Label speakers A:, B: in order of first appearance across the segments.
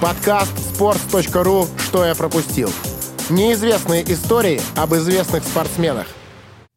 A: Подкаст sports.ru «Что я пропустил». Неизвестные истории об известных спортсменах.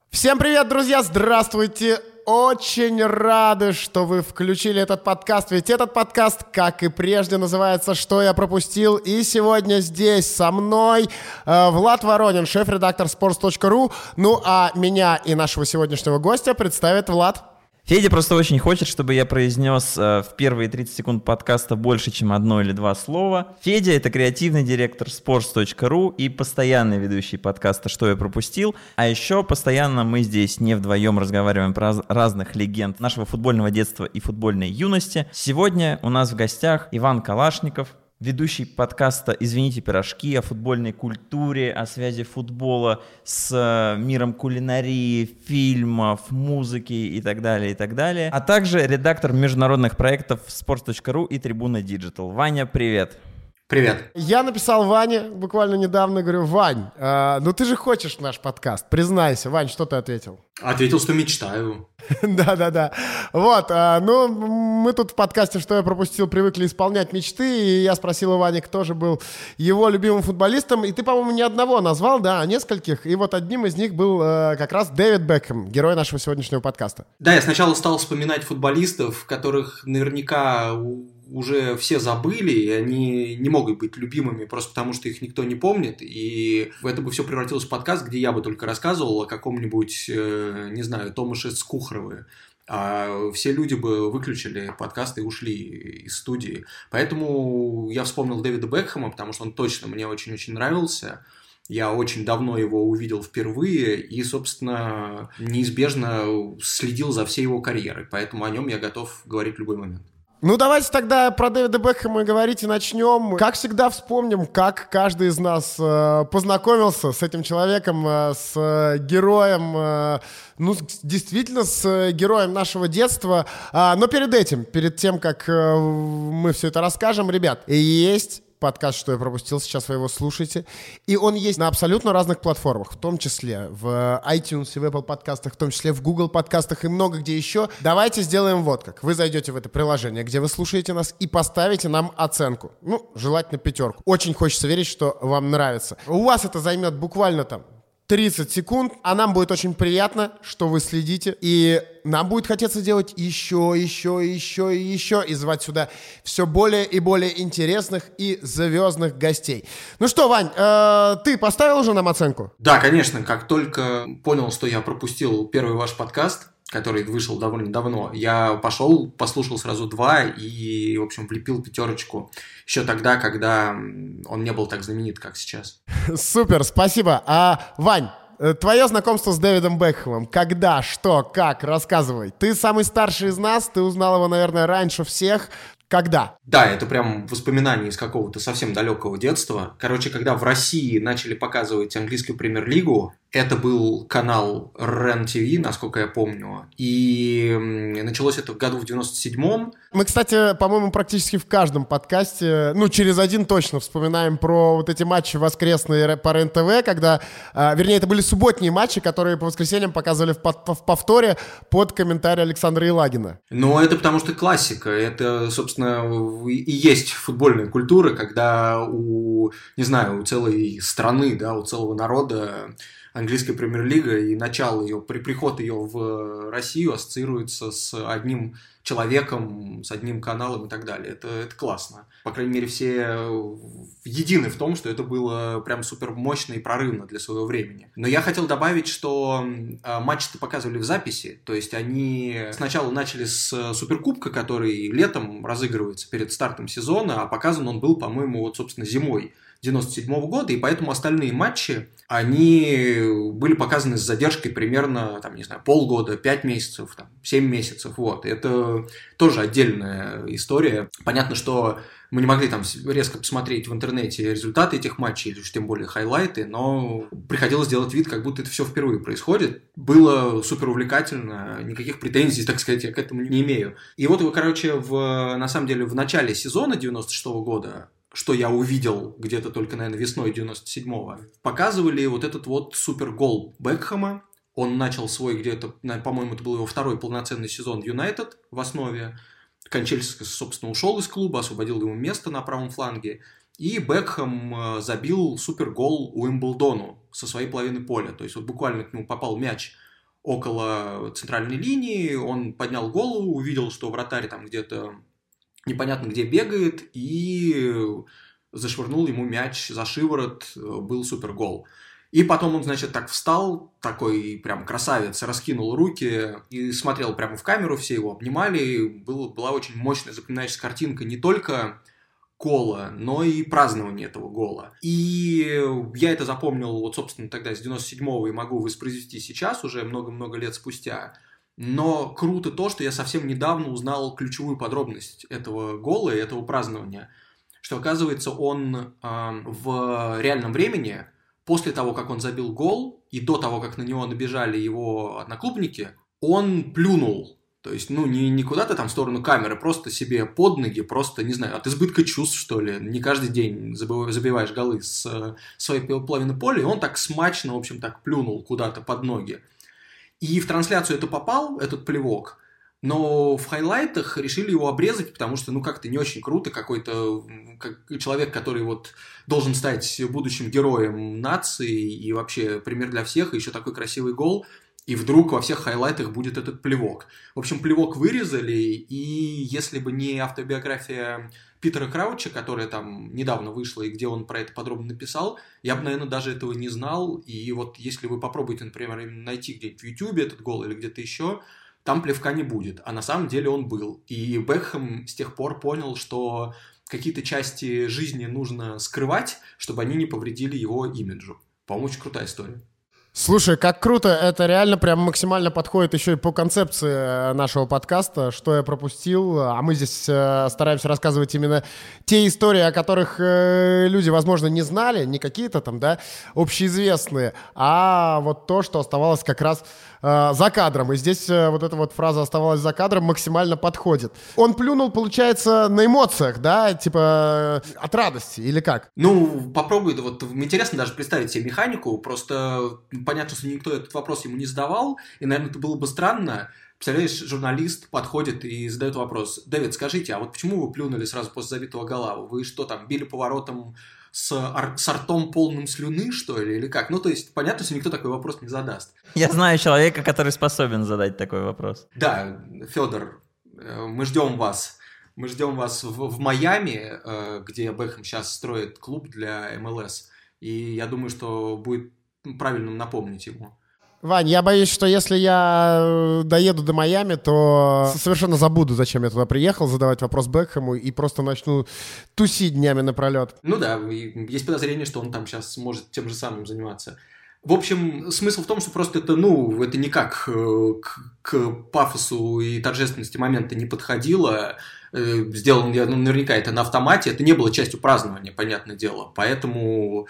A: Всем привет, друзья! Здравствуйте! Очень рады, что вы включили этот подкаст, ведь этот подкаст, как и прежде, называется «Что я пропустил?» И сегодня здесь со мной э, Влад Воронин, шеф-редактор sports.ru. Ну а меня и нашего сегодняшнего гостя представит Влад.
B: Федя просто очень хочет, чтобы я произнес э, в первые 30 секунд подкаста больше, чем одно или два слова. Федя — это креативный директор sports.ru и постоянный ведущий подкаста «Что я пропустил». А еще постоянно мы здесь не вдвоем разговариваем про разных легенд нашего футбольного детства и футбольной юности. Сегодня у нас в гостях Иван Калашников, ведущий подкаста «Извините, пирожки» о футбольной культуре, о связи футбола с э, миром кулинарии, фильмов, музыки и так далее, и так далее. А также редактор международных проектов sports.ru и Трибуна Digital. Ваня, привет!
C: Привет.
A: Я написал Ване буквально недавно, говорю, Вань, э, ну ты же хочешь наш подкаст, признайся. Вань, что ты ответил?
C: Ответил, что мечтаю.
A: Да-да-да. Вот, а, ну, мы тут в подкасте «Что я пропустил» привыкли исполнять мечты, и я спросил у Вани, кто же был его любимым футболистом, и ты, по-моему, не одного назвал, да, а нескольких, и вот одним из них был э, как раз Дэвид Бекхэм, герой нашего сегодняшнего подкаста.
C: Да, я сначала стал вспоминать футболистов, которых наверняка уже все забыли, и они не могут быть любимыми просто потому, что их никто не помнит. И это бы все превратилось в подкаст, где я бы только рассказывал о каком-нибудь, э, не знаю, Томаше Скухрове. А все люди бы выключили подкаст и ушли из студии. Поэтому я вспомнил Дэвида Бекхэма, потому что он точно мне очень-очень нравился. Я очень давно его увидел впервые и, собственно, неизбежно следил за всей его карьерой. Поэтому о нем я готов говорить в любой момент.
A: Ну, давайте тогда про Дэвида Бекхэма говорить и начнем. Как всегда вспомним, как каждый из нас э, познакомился с этим человеком, э, с э, героем, э, ну, действительно, с э, героем нашего детства. А, но перед этим, перед тем, как э, мы все это расскажем, ребят, есть подкаст, что я пропустил, сейчас вы его слушаете. И он есть на абсолютно разных платформах, в том числе в iTunes и в Apple подкастах, в том числе в Google подкастах и много где еще. Давайте сделаем вот как. Вы зайдете в это приложение, где вы слушаете нас, и поставите нам оценку. Ну, желательно пятерку. Очень хочется верить, что вам нравится. У вас это займет буквально там 30 секунд, а нам будет очень приятно, что вы следите, и нам будет хотеться делать еще, еще, еще и еще, и звать сюда все более и более интересных и звездных гостей. Ну что, Вань, э, ты поставил уже нам оценку?
C: Да, конечно, как только понял, что я пропустил первый ваш подкаст, который вышел довольно давно, я пошел, послушал сразу два и, в общем, влепил пятерочку еще тогда, когда он не был так знаменит, как сейчас.
A: Супер, спасибо. А, Вань, э, Твое знакомство с Дэвидом Бекхэмом. Когда, что, как? Рассказывай. Ты самый старший из нас, ты узнал его, наверное, раньше всех. Когда?
C: Да, это прям воспоминания из какого-то совсем далекого детства. Короче, когда в России начали показывать английскую премьер-лигу, это был канал TV, насколько я помню. И началось это в году в 97-м.
A: Мы, кстати, по-моему, практически в каждом подкасте, ну, через один точно вспоминаем про вот эти матчи воскресные по РЕН-ТВ, когда, э, вернее, это были субботние матчи, которые по воскресеньям показывали в, повторе под комментарий Александра Елагина.
C: Ну, это потому что классика. Это, собственно, и есть футбольная культура, когда у, не знаю, у целой страны, да, у целого народа английская премьер-лига и начало ее, при приход ее в Россию ассоциируется с одним человеком, с одним каналом и так далее. Это, это классно. По крайней мере, все едины в том, что это было прям супер мощно и прорывно для своего времени. Но я хотел добавить, что а, матчи-то показывали в записи, то есть они сначала начали с Суперкубка, который летом разыгрывается перед стартом сезона, а показан он был, по-моему, вот, собственно, зимой 97 -го года, и поэтому остальные матчи, они были показаны с задержкой примерно, там, не знаю, полгода, 5 месяцев, там, 7 месяцев, вот. Это тоже отдельная история. Понятно, что мы не могли там резко посмотреть в интернете результаты этих матчей, или уж тем более хайлайты, но приходилось делать вид, как будто это все впервые происходит. Было супер увлекательно, никаких претензий, так сказать, я к этому не имею. И вот, короче, в, на самом деле в начале сезона 96 -го года что я увидел где-то только, наверное, весной 97-го, показывали вот этот вот супер гол Бекхэма. Он начал свой где-то, по-моему, это был его второй полноценный сезон Юнайтед в основе. Кончельский, собственно, ушел из клуба, освободил ему место на правом фланге. И Бекхэм забил супергол Уимблдону со своей половины поля. То есть вот буквально к нему попал мяч около центральной линии, он поднял голову, увидел, что вратарь там где-то непонятно где бегает, и зашвырнул ему мяч за шиворот, был супергол. И потом он, значит, так встал, такой прям красавец, раскинул руки и смотрел прямо в камеру, все его обнимали. Был, была очень мощная запоминающаяся картинка не только гола, но и празднование этого гола. И я это запомнил, вот, собственно, тогда с 97-го и могу воспроизвести сейчас, уже много-много лет спустя. Но круто то, что я совсем недавно узнал ключевую подробность этого гола и этого празднования. Что, оказывается, он э, в реальном времени, после того, как он забил гол, и до того, как на него набежали его одноклубники, он плюнул то есть, ну, не, не куда-то там в сторону камеры, просто себе под ноги, просто, не знаю, от избытка чувств, что ли. Не каждый день забиваешь, голы с э, своей половины поля, и он так смачно, в общем, так плюнул куда-то под ноги. И в трансляцию это попал, этот плевок, но в хайлайтах решили его обрезать, потому что, ну, как-то не очень круто, какой-то как человек, который вот должен стать будущим героем нации и вообще пример для всех, и еще такой красивый гол – и вдруг во всех хайлайтах будет этот плевок. В общем, плевок вырезали, и если бы не автобиография Питера Крауча, которая там недавно вышла, и где он про это подробно написал, я бы, наверное, даже этого не знал. И вот если вы попробуете, например, найти где-нибудь в Ютубе этот гол или где-то еще, там плевка не будет. А на самом деле он был. И Бекхэм с тех пор понял, что какие-то части жизни нужно скрывать, чтобы они не повредили его имиджу. По-моему, очень крутая история.
A: Слушай, как круто, это реально прям максимально подходит еще и по концепции э, нашего подкаста, что я пропустил, а мы здесь э, стараемся рассказывать именно те истории, о которых э, люди, возможно, не знали, не какие-то там, да, общеизвестные, а вот то, что оставалось как раз э, за кадром. И здесь э, вот эта вот фраза «оставалась за кадром» максимально подходит. Он плюнул, получается, на эмоциях, да, типа э, от радости или как?
C: Ну, попробуй, вот интересно даже представить себе механику, просто понятно, что никто этот вопрос ему не задавал, и, наверное, это было бы странно, Представляешь, журналист подходит и задает вопрос. Дэвид, скажите, а вот почему вы плюнули сразу после забитого гола? Вы что там, били поворотом с, ар- с ртом полным слюны, что ли, или как? Ну, то есть, понятно, что никто такой вопрос не задаст.
B: Я знаю человека, который способен задать такой вопрос.
C: Да, Федор, э, мы ждем вас. Мы ждем вас в, в Майами, э, где Бэхэм сейчас строит клуб для МЛС. И я думаю, что будет правильным напомнить ему.
A: Вань, я боюсь, что если я э, доеду до Майами, то совершенно забуду, зачем я туда приехал, задавать вопрос Бекхэму и просто начну тусить днями напролет.
C: Ну да, есть подозрение, что он там сейчас может тем же самым заниматься. В общем, смысл в том, что просто это, ну, это никак э, к, к пафосу и торжественности момента не подходило. Э, сделано ну, наверняка это на автомате, это не было частью празднования, понятное дело. Поэтому,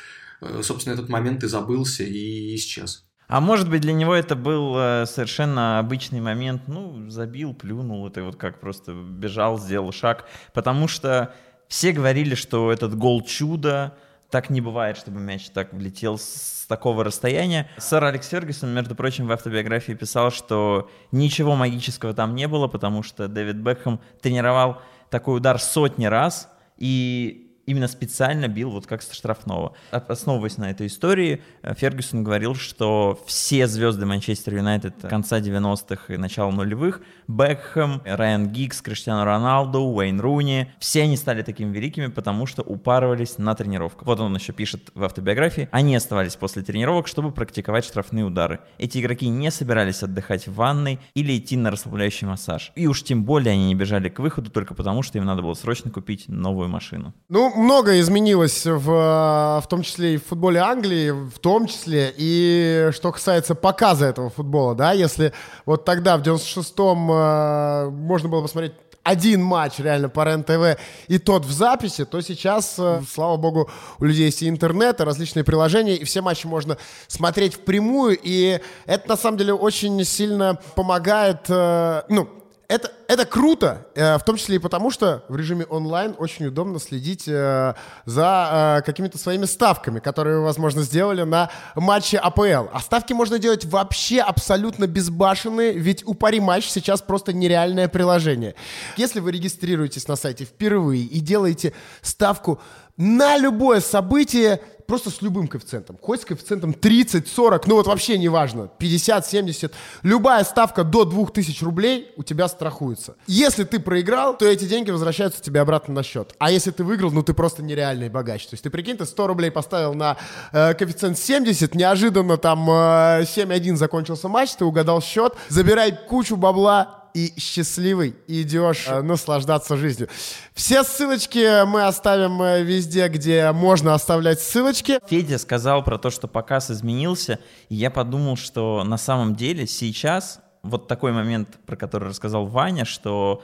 C: собственно, этот момент и забылся и исчез.
B: А может быть, для него это был э, совершенно обычный момент, ну, забил, плюнул, это вот как просто бежал, сделал шаг, потому что все говорили, что этот гол чудо, так не бывает, чтобы мяч так влетел с такого расстояния. Сэр Алекс Фергюсон, между прочим, в автобиографии писал, что ничего магического там не было, потому что Дэвид Бекхэм тренировал такой удар сотни раз, и именно специально бил вот как со штрафного. Основываясь на этой истории, э, Фергюсон говорил, что все звезды Манчестер Юнайтед конца 90-х и начала нулевых, Бекхэм, Райан Гиггс, Криштиану Роналду, Уэйн Руни, все они стали такими великими, потому что упарывались на тренировках. Вот он еще пишет в автобиографии, они оставались после тренировок, чтобы практиковать штрафные удары. Эти игроки не собирались отдыхать в ванной или идти на расслабляющий массаж. И уж тем более они не бежали к выходу только потому, что им надо было срочно купить новую машину.
A: Ну, многое изменилось, в, в том числе и в футболе Англии, в том числе и что касается показа этого футбола, да, если вот тогда, в 96-м, э, можно было посмотреть один матч реально по РЕН-ТВ, и тот в записи, то сейчас, э, слава богу, у людей есть и интернет, и различные приложения, и все матчи можно смотреть впрямую, и это на самом деле очень сильно помогает, э, ну, это, это круто, э, в том числе и потому, что в режиме онлайн очень удобно следить э, за э, какими-то своими ставками, которые вы, возможно, сделали на матче АПЛ. А ставки можно делать вообще абсолютно безбашенные, ведь у Пари Матч сейчас просто нереальное приложение. Если вы регистрируетесь на сайте впервые и делаете ставку на любое событие, просто с любым коэффициентом. Хоть с коэффициентом 30, 40, ну вот вообще не важно, 50, 70. Любая ставка до 2000 рублей у тебя страхуется. Если ты проиграл, то эти деньги возвращаются тебе обратно на счет. А если ты выиграл, ну ты просто нереальный богач. То есть ты прикинь, ты 100 рублей поставил на э, коэффициент 70, неожиданно там э, 7-1 закончился матч, ты угадал счет, забирай кучу бабла, и счастливый идешь э, наслаждаться жизнью. Все ссылочки мы оставим э, везде, где можно оставлять ссылочки.
B: Федя сказал про то, что показ изменился, и я подумал, что на самом деле сейчас вот такой момент, про который рассказал Ваня, что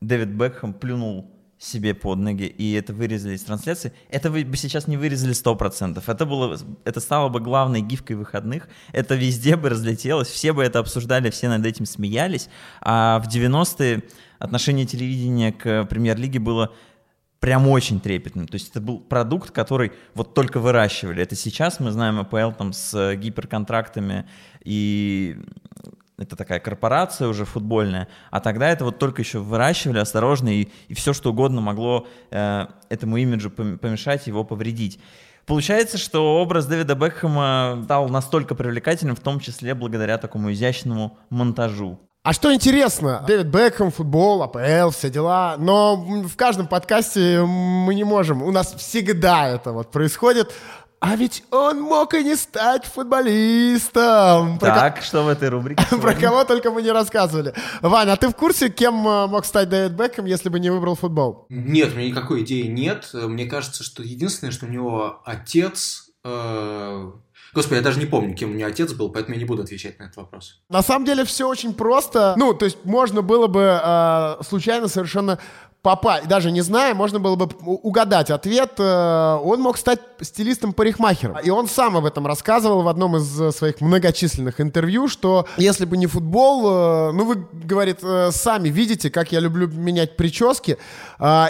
B: Дэвид Бекхэм плюнул себе под ноги, и это вырезали из трансляции, это вы бы сейчас не вырезали 100%. Это, было, это стало бы главной гифкой выходных, это везде бы разлетелось, все бы это обсуждали, все над этим смеялись, а в 90-е отношение телевидения к премьер-лиге было прям очень трепетным. То есть это был продукт, который вот только выращивали. Это сейчас мы знаем АПЛ там с гиперконтрактами и это такая корпорация уже футбольная, а тогда это вот только еще выращивали осторожно, и, и все что угодно могло э, этому имиджу помешать, его повредить. Получается, что образ Дэвида Бекхэма стал настолько привлекательным, в том числе благодаря такому изящному монтажу.
A: А что интересно, Дэвид Бекхэм, футбол, АПЛ, все дела, но в каждом подкасте мы не можем, у нас всегда это вот происходит, а ведь он мог и не стать футболистом.
B: Так, про что в этой рубрике?
A: Про кого только мы не рассказывали. Ваня, а ты в курсе, кем э, мог стать Дэвид Бекхэм, если бы не выбрал футбол?
C: Нет, у меня никакой идеи нет. Мне кажется, что единственное, что у него отец... Э... Господи, я даже не помню, кем у меня отец был, поэтому я не буду отвечать на этот вопрос.
A: На самом деле все очень просто. Ну, то есть можно было бы э, случайно совершенно попасть, даже не зная, можно было бы угадать ответ. Э, он мог стать стилистом-парикмахером. И он сам об этом рассказывал в одном из э, своих многочисленных интервью, что если бы не футбол, э, ну вы, говорит, сами видите, как я люблю менять прически.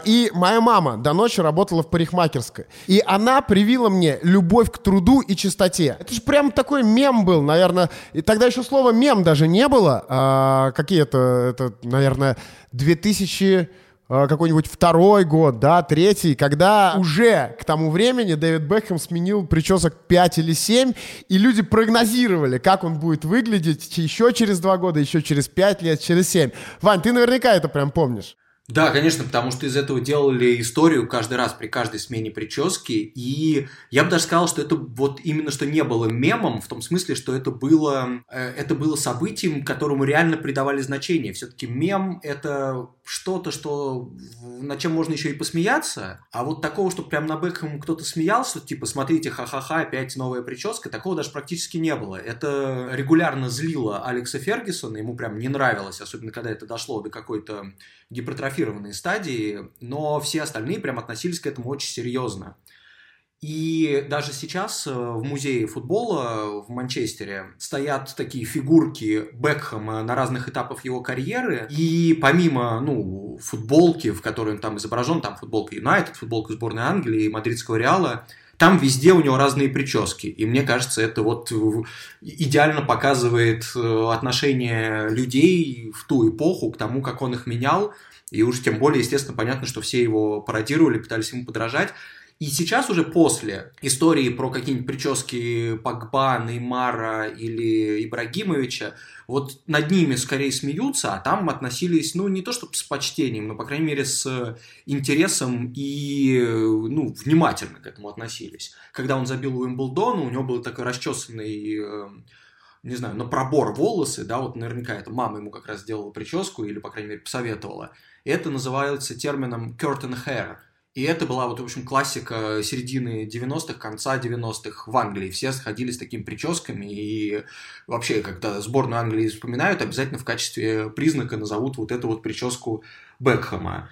A: И моя мама до ночи работала в парикмахерской. И она привила мне любовь к труду и чистоте. Это же прям такой мем был, наверное. И тогда еще слова мем даже не было. А, какие это, наверное, 2000 Э, какой-нибудь второй год, да, третий, когда уже к тому времени Дэвид Бекхэм сменил причесок 5 или 7, и люди прогнозировали, как он будет выглядеть еще через 2 года, еще через 5 лет, через 7. Вань, ты наверняка это прям помнишь.
C: Да, конечно, потому что из этого делали историю каждый раз при каждой смене прически. И я бы даже сказал, что это вот именно что не было мемом, в том смысле, что это было, э, это было событием, которому реально придавали значение. Все-таки мем — это что-то, что над чем можно еще и посмеяться. А вот такого, что прям на Бекхэм кто-то смеялся, типа, смотрите, ха-ха-ха, опять новая прическа, такого даже практически не было. Это регулярно злило Алекса Фергюсона, ему прям не нравилось, особенно когда это дошло до какой-то гипертрофированной стадии, но все остальные прям относились к этому очень серьезно. И даже сейчас э, в музее футбола в Манчестере стоят такие фигурки Бекхэма на разных этапах его карьеры. И помимо, ну, футболки, в которой он там изображен, там футболка Юнайтед, футболка сборной Англии, Мадридского Реала, там везде у него разные прически. И мне кажется, это вот идеально показывает э, отношение людей в ту эпоху к тому, как он их менял. И уж тем более, естественно, понятно, что все его пародировали, пытались ему подражать. И сейчас уже после истории про какие-нибудь прически Погба, Неймара или Ибрагимовича, вот над ними скорее смеются, а там относились, ну, не то чтобы с почтением, но, по крайней мере, с интересом и, ну, внимательно к этому относились. Когда он забил Уимблдон, у него был такой расчесанный э, не знаю, на пробор волосы, да, вот наверняка это мама ему как раз сделала прическу или, по крайней мере, посоветовала. Это называется термином curtain hair – и это была вот, в общем, классика середины 90-х, конца 90-х в Англии. Все сходили с такими прическами, и вообще, когда сборную Англии вспоминают, обязательно в качестве признака назовут вот эту вот прическу Бекхэма.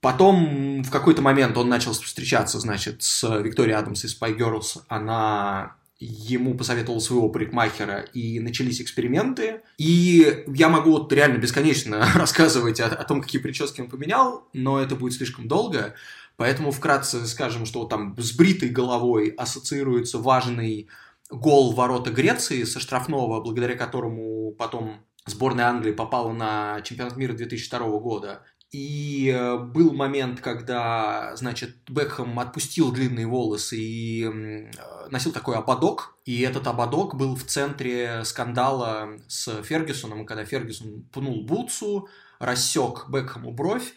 C: Потом в какой-то момент он начал встречаться, значит, с Викторией Адамс из Spy Girls. Она ему посоветовал своего парикмахера, и начались эксперименты. И я могу вот реально бесконечно рассказывать о, о том, какие прически он поменял, но это будет слишком долго. Поэтому вкратце скажем, что там с бритой головой ассоциируется важный гол ворота Греции со штрафного, благодаря которому потом сборная Англии попала на чемпионат мира 2002 года. И э, был момент, когда, значит, Бекхэм отпустил длинные волосы и э, носил такой ободок. И этот ободок был в центре скандала с Фергюсоном, когда Фергюсон пнул Бутсу, рассек Бекхэму бровь.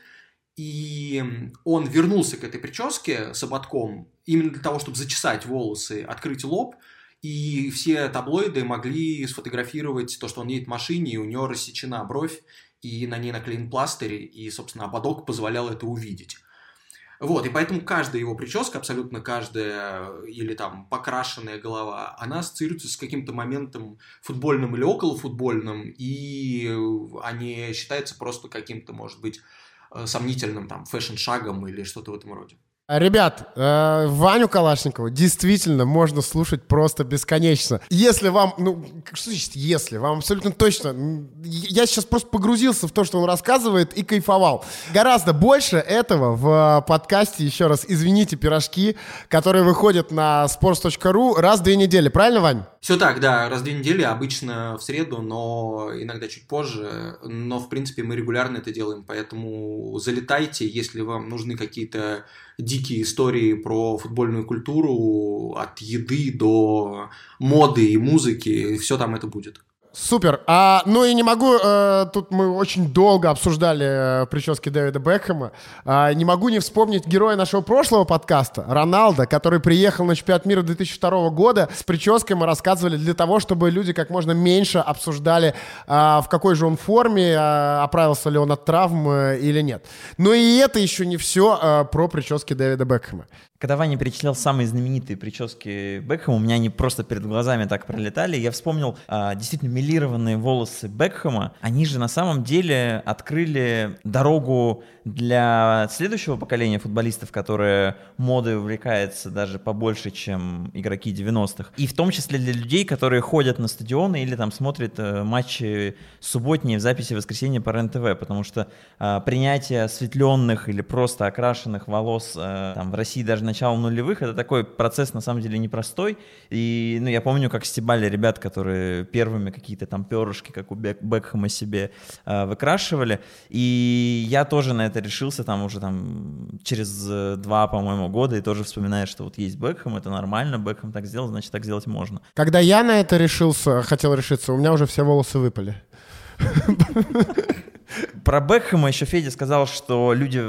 C: И он вернулся к этой прическе с ободком именно для того, чтобы зачесать волосы, открыть лоб. И все таблоиды могли сфотографировать то, что он едет в машине, и у него рассечена бровь и на ней наклеен пластырь, и, собственно, ободок позволял это увидеть. Вот, и поэтому каждая его прическа, абсолютно каждая, или там покрашенная голова, она ассоциируется с каким-то моментом футбольным или околофутбольным, и они считаются просто каким-то, может быть, э, сомнительным там фэшн-шагом или что-то в этом роде.
A: Ребят, э, Ваню Калашникова действительно можно слушать просто бесконечно. Если вам, ну, что значит если? Вам абсолютно точно. Я сейчас просто погрузился в то, что он рассказывает и кайфовал. Гораздо больше этого в подкасте, еще раз, извините, пирожки, которые выходят на sports.ru раз в две недели. Правильно, Вань?
C: Все так, да, раз в две недели, обычно в среду, но иногда чуть позже. Но, в принципе, мы регулярно это делаем, поэтому залетайте, если вам нужны какие-то дикие истории про футбольную культуру, от еды до моды и музыки, все там это будет.
A: Супер. А, ну и не могу, э, тут мы очень долго обсуждали э, прически Дэвида Бекхэма. Э, не могу не вспомнить героя нашего прошлого подкаста, Роналда, который приехал на чемпионат мира 2002 года. С прической мы рассказывали для того, чтобы люди как можно меньше обсуждали, э, в какой же он форме, э, оправился ли он от травм э, или нет. Но и это еще не все э, про прически Дэвида Бекхэма.
B: Когда Ваня перечислял самые знаменитые прически Бекхэма, у меня они просто перед глазами так пролетали. Я вспомнил а, действительно милированные волосы Бекхэма. Они же на самом деле открыли дорогу для следующего поколения футболистов, которые модой увлекается даже побольше, чем игроки 90-х. И в том числе для людей, которые ходят на стадионы или там смотрят э, матчи субботние в записи воскресенья по РЕН-ТВ, потому что э, принятие осветленных или просто окрашенных волос э, там, в России даже начала нулевых, это такой процесс на самом деле непростой. И ну, я помню, как стебали ребят, которые первыми какие-то там перышки, как у Бек Бекхэма себе э, выкрашивали. И я тоже на это решился там уже там через э, два, по-моему, года и тоже вспоминаешь, что вот есть Бекхэм, это нормально, Бекхэм так сделал, значит так сделать можно.
A: Когда я на это решился, хотел решиться, у меня уже все волосы выпали.
B: Про Бекхэма еще Федя сказал, что люди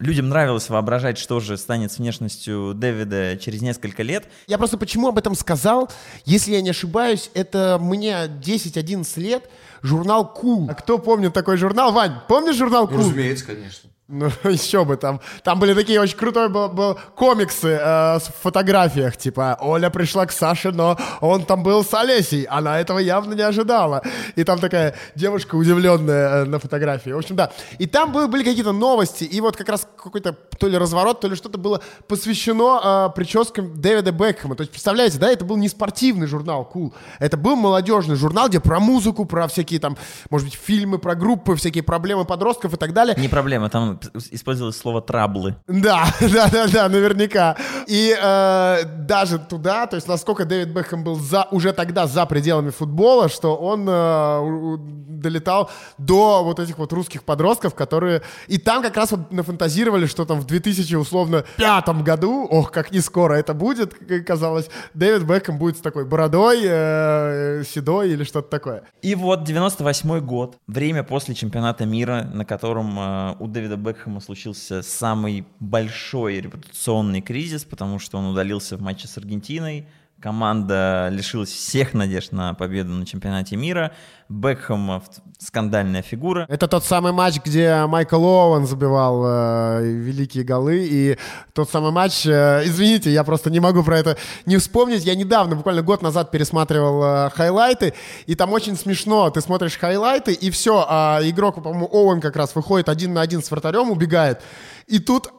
B: людям нравилось воображать, что же станет с внешностью Дэвида через несколько лет.
A: Я просто почему об этом сказал? Если я не ошибаюсь, это мне 10-11 лет, журнал Cool. А кто помнит такой журнал? Вань, помнишь журнал Cool?
C: Разумеется, конечно.
A: Ну, еще бы там. Там были такие очень крутой был, был комиксы э, с фотографиях. Типа, Оля пришла к Саше, но он там был с Олесей. Она этого явно не ожидала. И там такая девушка удивленная э, на фотографии. В общем, да. И там были, были какие-то новости. И вот как раз какой-то то ли разворот, то ли что-то было посвящено э, прическам Дэвида Бекхэма. То есть, представляете, да, это был не спортивный журнал Cool. Это был молодежный журнал, где про музыку, про всякие там, может быть, фильмы, про группы, всякие проблемы подростков и так далее.
B: Не проблема, там использовалось слово траблы.
A: Да, да, да, да, наверняка. И э, даже туда, то есть насколько Дэвид Бекхэм был за, уже тогда за пределами футбола, что он э, долетал до вот этих вот русских подростков, которые... И там как раз вот нафантазировали, что там в 2000, условно, пятом году, ох, как не скоро это будет, казалось, Дэвид Бекхэм будет с такой бородой, э, седой или что-то такое.
B: И вот 98 год, время после чемпионата мира, на котором э, у Дэвида Бекхэма Бекхэма случился самый большой репутационный кризис, потому что он удалился в матче с Аргентиной, команда лишилась всех надежд на победу на чемпионате мира. Бекхэм скандальная фигура.
A: Это тот самый матч, где Майкл Оуэн забивал э, великие голы. И тот самый матч, э, извините, я просто не могу про это не вспомнить. Я недавно, буквально год назад, пересматривал э, хайлайты. И там очень смешно. Ты смотришь хайлайты, и все. А игрок, по-моему, Оуэн как раз выходит один на один с вратарем, убегает. И тут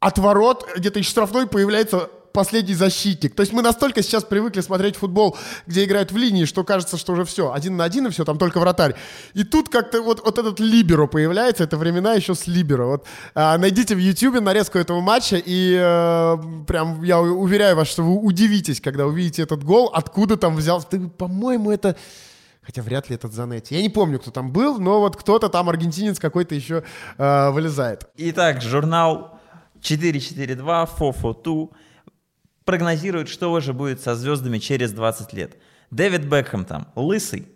A: от ворот где-то из штрафной появляется последний защитник. То есть мы настолько сейчас привыкли смотреть футбол, где играют в линии, что кажется, что уже все, один на один и все, там только вратарь. И тут как-то вот, вот этот Либеро появляется, это времена еще с Либеро. Вот а, найдите в Ютьюбе нарезку этого матча, и э, прям я уверяю вас, что вы удивитесь, когда увидите этот гол, откуда там взялся. По-моему, это... Хотя вряд ли этот Занетти. Я не помню, кто там был, но вот кто-то там, аргентинец какой-то еще э, вылезает.
B: Итак, журнал 442 442 прогнозирует, что же будет со звездами через 20 лет. Дэвид Бекхэм там лысый,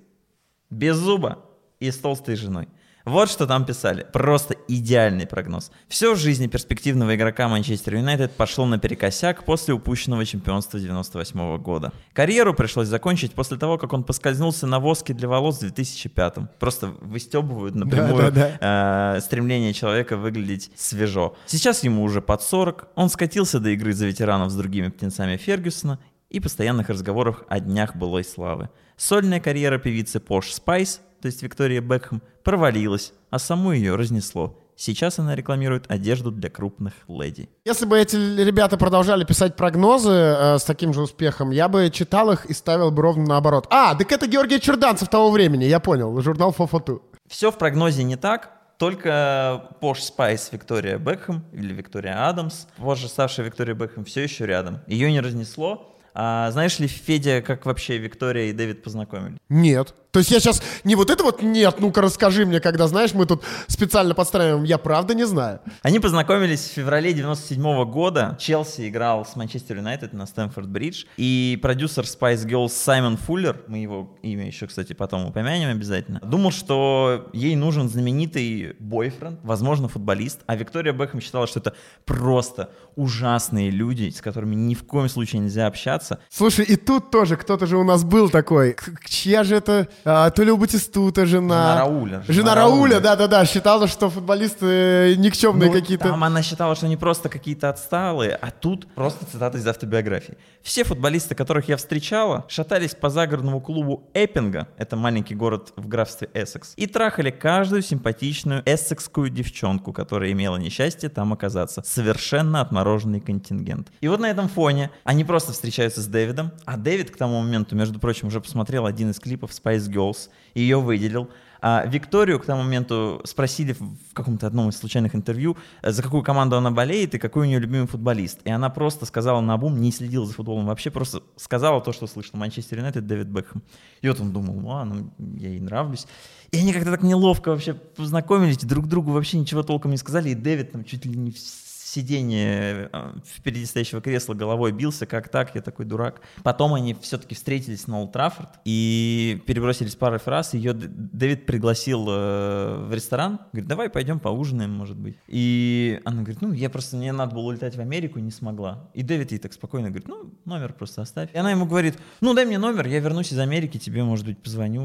B: без зуба и с толстой женой. Вот что там писали. Просто идеальный прогноз. Все в жизни перспективного игрока Манчестер Юнайтед пошло наперекосяк после упущенного чемпионства 98 года. Карьеру пришлось закончить после того, как он поскользнулся на воске для волос в 2005 -м. Просто выстебывают напрямую да, да, да. Э, стремление человека выглядеть свежо. Сейчас ему уже под 40, он скатился до игры за ветеранов с другими птенцами Фергюсона и постоянных разговоров о днях былой славы. Сольная карьера певицы Пош Спайс то есть Виктория Бекхэм, провалилась, а саму ее разнесло. Сейчас она рекламирует одежду для крупных леди.
A: Если бы эти ребята продолжали писать прогнозы э, с таким же успехом, я бы читал их и ставил бы ровно наоборот. А, так это Георгий Черданцев того времени, я понял, журнал FourFourTwo.
B: Все в прогнозе не так, только Пош Спайс Виктория Бекхэм или Виктория Адамс, позже ставшая Виктория Бекхэм, все еще рядом. Ее не разнесло. А знаешь ли, Федя, как вообще Виктория и Дэвид познакомились?
A: Нет. То есть я сейчас не вот это вот нет, ну-ка расскажи мне, когда, знаешь, мы тут специально подстраиваем, я правда не знаю.
B: Они познакомились в феврале 97 -го года. Челси играл с Манчестер Юнайтед на Стэнфорд-Бридж. И продюсер Spice Girls Саймон Фуллер, мы его имя еще, кстати, потом упомянем обязательно, думал, что ей нужен знаменитый бойфренд, возможно, футболист. А Виктория Бекхэм считала, что это просто ужасные люди, с которыми ни в коем случае нельзя общаться.
A: Слушай, и тут тоже кто-то же у нас был такой. Чья же это а, то ли у Батистута жена.
B: Жена Рауля.
A: Жена, жена Рауля, да-да-да, считала, что футболисты никчемные ну, какие-то.
B: Там она считала, что они просто какие-то отсталые, а тут просто цитата из автобиографии. Все футболисты, которых я встречала, шатались по загородному клубу Эппинга, это маленький город в графстве Эссекс, и трахали каждую симпатичную эссекскую девчонку, которая имела несчастье там оказаться. Совершенно отмороженный контингент. И вот на этом фоне они просто встречаются с Дэвидом, а Дэвид к тому моменту, между прочим, уже посмотрел один из клипов Spice Girls, ее выделил. А Викторию к тому моменту спросили в каком-то одном из случайных интервью, э, за какую команду она болеет и какой у нее любимый футболист. И она просто сказала на бум, не следила за футболом вообще, просто сказала то, что слышала. Манчестер Юнайтед, Дэвид Бекхэм. И вот он думал, а, ну, я ей нравлюсь. И они как-то так неловко вообще познакомились, друг другу вообще ничего толком не сказали. И Дэвид там чуть ли не сиденье э, впереди стоящего кресла головой бился, как так, я такой дурак. Потом они все-таки встретились на Олд Траффорд и перебросились парой фраз. Ее Дэвид пригласил э, в ресторан, говорит, давай пойдем поужинаем, может быть. И она говорит, ну, я просто, мне надо было улетать в Америку, не смогла. И Дэвид ей так спокойно говорит, ну, номер просто оставь. И она ему говорит, ну, дай мне номер, я вернусь из Америки, тебе, может быть, позвоню,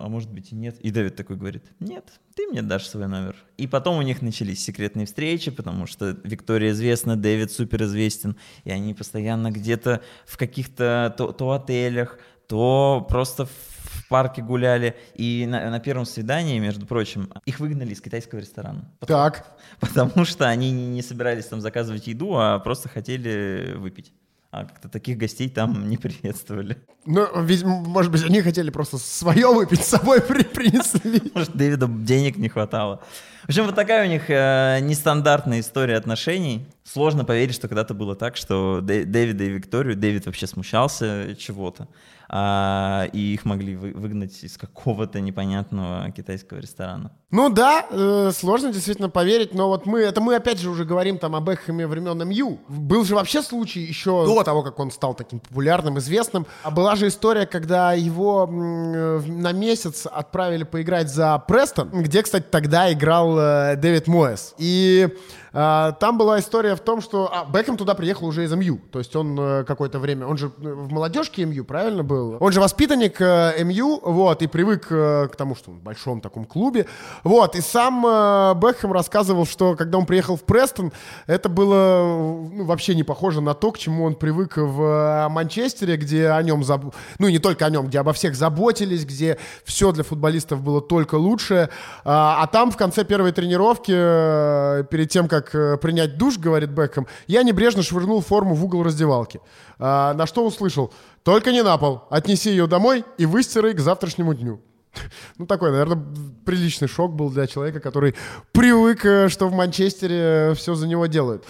B: а может быть и нет. И Дэвид такой говорит, нет, ты мне дашь свой номер. И потом у них начались секретные встречи, потому что Виктория известна, Дэвид супер известен, и они постоянно где-то в каких-то то, то отелях, то просто в парке гуляли. И на, на первом свидании, между прочим, их выгнали из китайского ресторана.
A: Так.
B: Потому что они не собирались там заказывать еду, а просто хотели выпить а как-то таких гостей там не приветствовали.
A: Ну, ведь, может быть, они хотели просто свое выпить, с собой при принесли.
B: Может, Дэвиду денег не хватало. В общем, вот такая у них э, нестандартная история отношений. Сложно поверить, что когда-то было так, что Дэвида и Викторию, Дэвид вообще смущался чего-то а, и их могли вы, выгнать из какого-то непонятного китайского ресторана.
A: Ну да, э, сложно действительно поверить, но вот мы, это мы опять же уже говорим там об Бекхэме времен МЮ. Был же вообще случай еще до того, как он стал таким популярным, известным. А была же история, когда его э, на месяц отправили поиграть за Престон, где, кстати, тогда играл э, Дэвид Моэс. И а, там была история в том, что а, Бекхэм туда приехал уже из МЮ. То есть он э, какое-то время... Он же в молодежке МЮ, правильно был? Он же воспитанник э, МЮ, вот, и привык э, к тому, что он в большом таком клубе. Вот, и сам Бекхэм рассказывал, что когда он приехал в Престон, это было ну, вообще не похоже на то, к чему он привык в Манчестере, где о нем заб ну и не только о нем, где обо всех заботились, где все для футболистов было только лучше. А, а там в конце первой тренировки, э, перед тем, как э, принять душ, говорит Бекхэм, я небрежно швырнул форму в угол раздевалки. А, на что услышал, только не на пол, отнеси ее домой и выстирай к завтрашнему дню. Ну, такой, наверное, приличный шок был для человека, который привык, э, что в Манчестере все за него делают.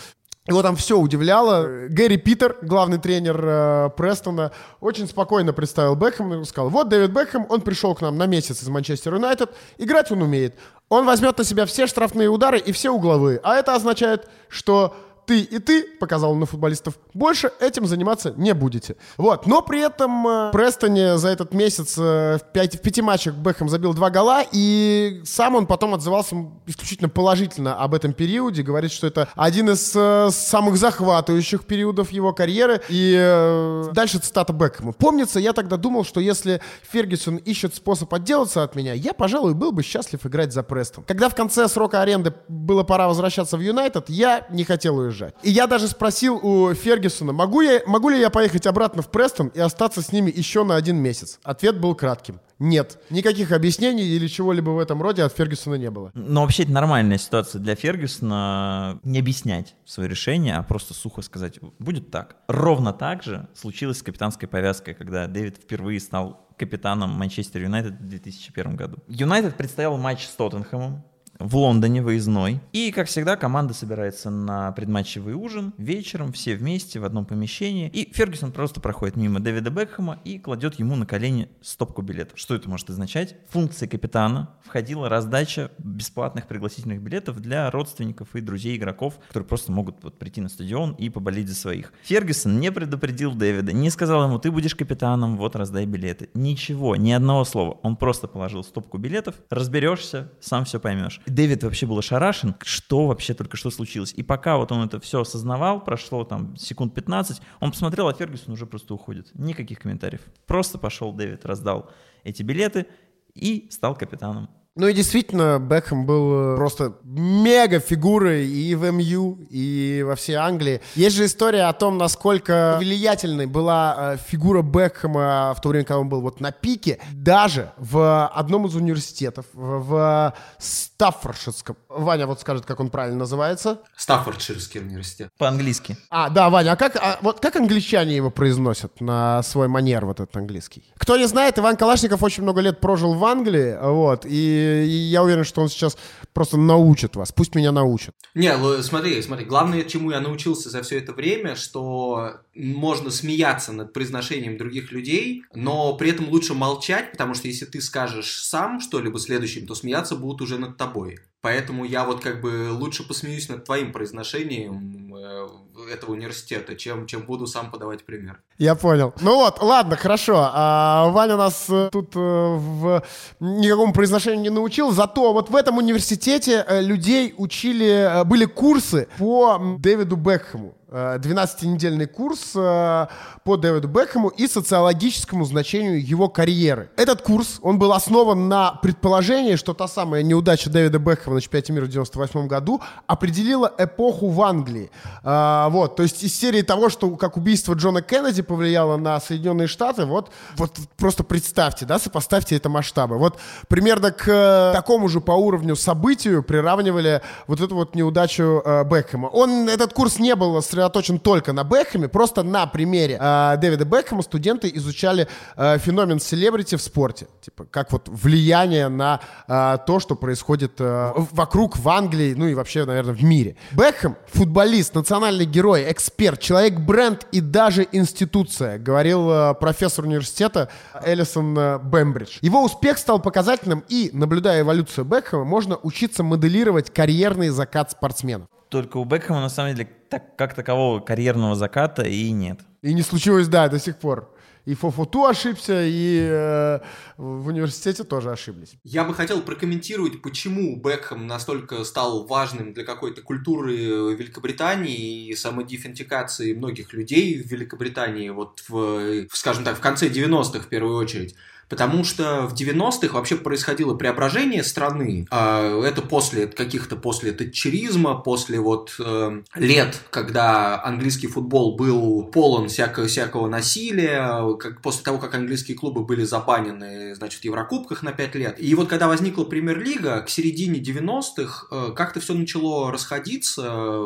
A: Его там все удивляло. Гэри Питер, главный тренер э, Престона, очень спокойно представил Бекхэм и сказал, вот Дэвид Бекхэм, он пришел к нам на месяц из Манчестер Юнайтед, играть он умеет. Он возьмет на себя все штрафные удары и все угловые. А это означает, что ты и ты, показал он на футболистов, больше этим заниматься не будете. Вот. Но при этом э, Престоне за этот месяц э, в, пять, в пяти матчах Бэхэм забил два гола, и сам он потом отзывался исключительно положительно об этом периоде, говорит, что это один из э, самых захватывающих периодов его карьеры. И э, дальше цитата Бэхэма. «Помнится, я тогда думал, что если Фергюсон ищет способ отделаться от меня, я, пожалуй, был бы счастлив играть за Престон. Когда в конце срока аренды было пора возвращаться в Юнайтед, я не хотел уезжать уезжать. И я даже спросил у Фергюсона, могу, я, могу ли я поехать обратно в Престон и остаться с ними еще на один месяц? Ответ был кратким. Нет. Никаких объяснений или чего-либо в этом роде от Фергюсона не было.
B: Но вообще это нормальная ситуация для Фергюсона не объяснять свое решение, а просто сухо сказать, будет так. Ровно так же случилось с капитанской повязкой, когда Дэвид впервые стал капитаном Манчестер Юнайтед в 2001 году. Юнайтед предстоял матч с Тоттенхэмом, в Лондоне выездной. И, как всегда, команда собирается на предматчевый ужин вечером, все вместе в одном помещении. И Фергюсон просто проходит мимо Дэвида Бекхэма и кладет ему на колени стопку билетов. Что это может означать? Функция капитана входила раздача бесплатных пригласительных билетов для родственников и друзей игроков, которые просто могут вот прийти на стадион и поболеть за своих. Фергюсон не предупредил Дэвида, не сказал ему, ты будешь капитаном, вот раздай билеты. Ничего, ни одного слова. Он просто положил стопку билетов, разберешься, сам все поймешь. Дэвид вообще был ошарашен, что вообще только что случилось. И пока вот он это все осознавал, прошло там секунд 15, он посмотрел, а Фергюсон уже просто уходит. Никаких комментариев. Просто пошел Дэвид, раздал эти билеты и стал капитаном.
A: Ну и действительно, Бекхэм был э, просто мега фигурой и в МЮ, и во всей Англии. Есть же история о том, насколько влиятельной была э, фигура Бекхэма в то время, когда он был вот на пике. Даже в одном из университетов, в Стаффордширском. Ваня вот скажет, как он правильно называется.
C: Стаффордширский университет.
B: По-английски.
A: А, да, Ваня, а как, а, вот как англичане его произносят на свой манер, вот этот английский? Кто не знает, Иван Калашников очень много лет прожил в Англии, вот, и и я уверен, что он сейчас просто научит вас. Пусть меня научат.
C: Не, смотри, смотри. Главное, чему я научился за все это время, что можно смеяться над произношением других людей, но при этом лучше молчать, потому что если ты скажешь сам что-либо следующим, то смеяться будут уже над тобой. Поэтому я вот как бы лучше посмеюсь над твоим произношением э, этого университета, чем, чем буду сам подавать пример.
A: Я понял. Ну вот, ладно, хорошо. А, Ваня нас э, тут э, в никакому произношению не научил, зато вот в этом университете людей учили, были курсы по Дэвиду Бекхэму. 12-недельный курс э, по Дэвиду Бекхэму и социологическому значению его карьеры. Этот курс, он был основан на предположении, что та самая неудача Дэвида Бекхэма на чемпионате мира в 98 году определила эпоху в Англии. Э, вот, то есть из серии того, что как убийство Джона Кеннеди повлияло на Соединенные Штаты, вот, вот просто представьте, да, сопоставьте это масштабы. Вот примерно к такому же по уровню событию приравнивали вот эту вот неудачу э, Бекхэма. Он, этот курс не был сосредоточен сосредоточен только на Бекхэме. Просто на примере э, Дэвида Бекхэма студенты изучали э, феномен селебрити в спорте. Типа, как вот влияние на э, то, что происходит э, вокруг в Англии, ну и вообще, наверное, в мире. Бекхэм — футболист, национальный герой, эксперт, человек-бренд и даже институция, говорил э, профессор университета Элисон э, Бэмбридж. Его успех стал показательным, и, наблюдая эволюцию Бекхэма, можно учиться моделировать карьерный закат спортсменов.
B: Только у Бекхэма, на самом деле, так, как такового карьерного заката и нет.
A: И не случилось, да, до сих пор. И Фофуту ошибся, и э, в университете тоже ошиблись.
C: Я бы хотел прокомментировать, почему Бекхэм настолько стал важным для какой-то культуры Великобритании и самодифференциации многих людей в Великобритании, вот в, скажем так, в конце 90-х в первую очередь. Потому что в 90-х вообще происходило преображение страны. А это после каких-то после татчеризма, после вот э, лет, когда английский футбол был полон всякого, всякого насилия, как, после того, как английские клубы были забанены, значит, в Еврокубках на 5 лет. И вот когда возникла премьер-лига, к середине 90-х э, как-то все начало расходиться,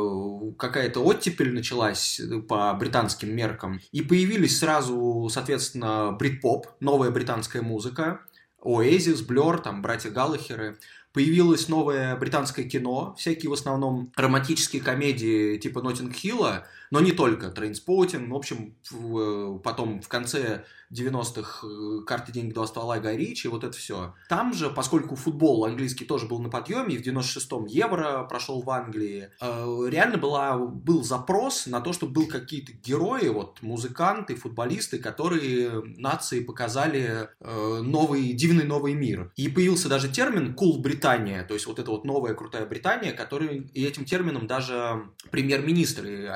C: какая-то оттепель началась по британским меркам. И появились сразу, соответственно, брит-поп, новая британская британская музыка, Oasis, Blur, там, братья Галлахеры. Появилось новое британское кино, всякие в основном романтические комедии типа Ноттинг Хилла, но не только, Трейнспотинг, в общем, в, потом в конце 90-х э, «Карты, деньги, два ствола» Гай Ричи, вот это все. Там же, поскольку футбол английский тоже был на подъеме, в 96-м Евро прошел в Англии, э, реально была, был запрос на то, чтобы был какие-то герои, вот музыканты, футболисты, которые нации показали э, новый, дивный новый мир. И появился даже термин «Cool Britannia», то есть вот эта вот новая крутая Британия, который, и этим термином даже премьер-министры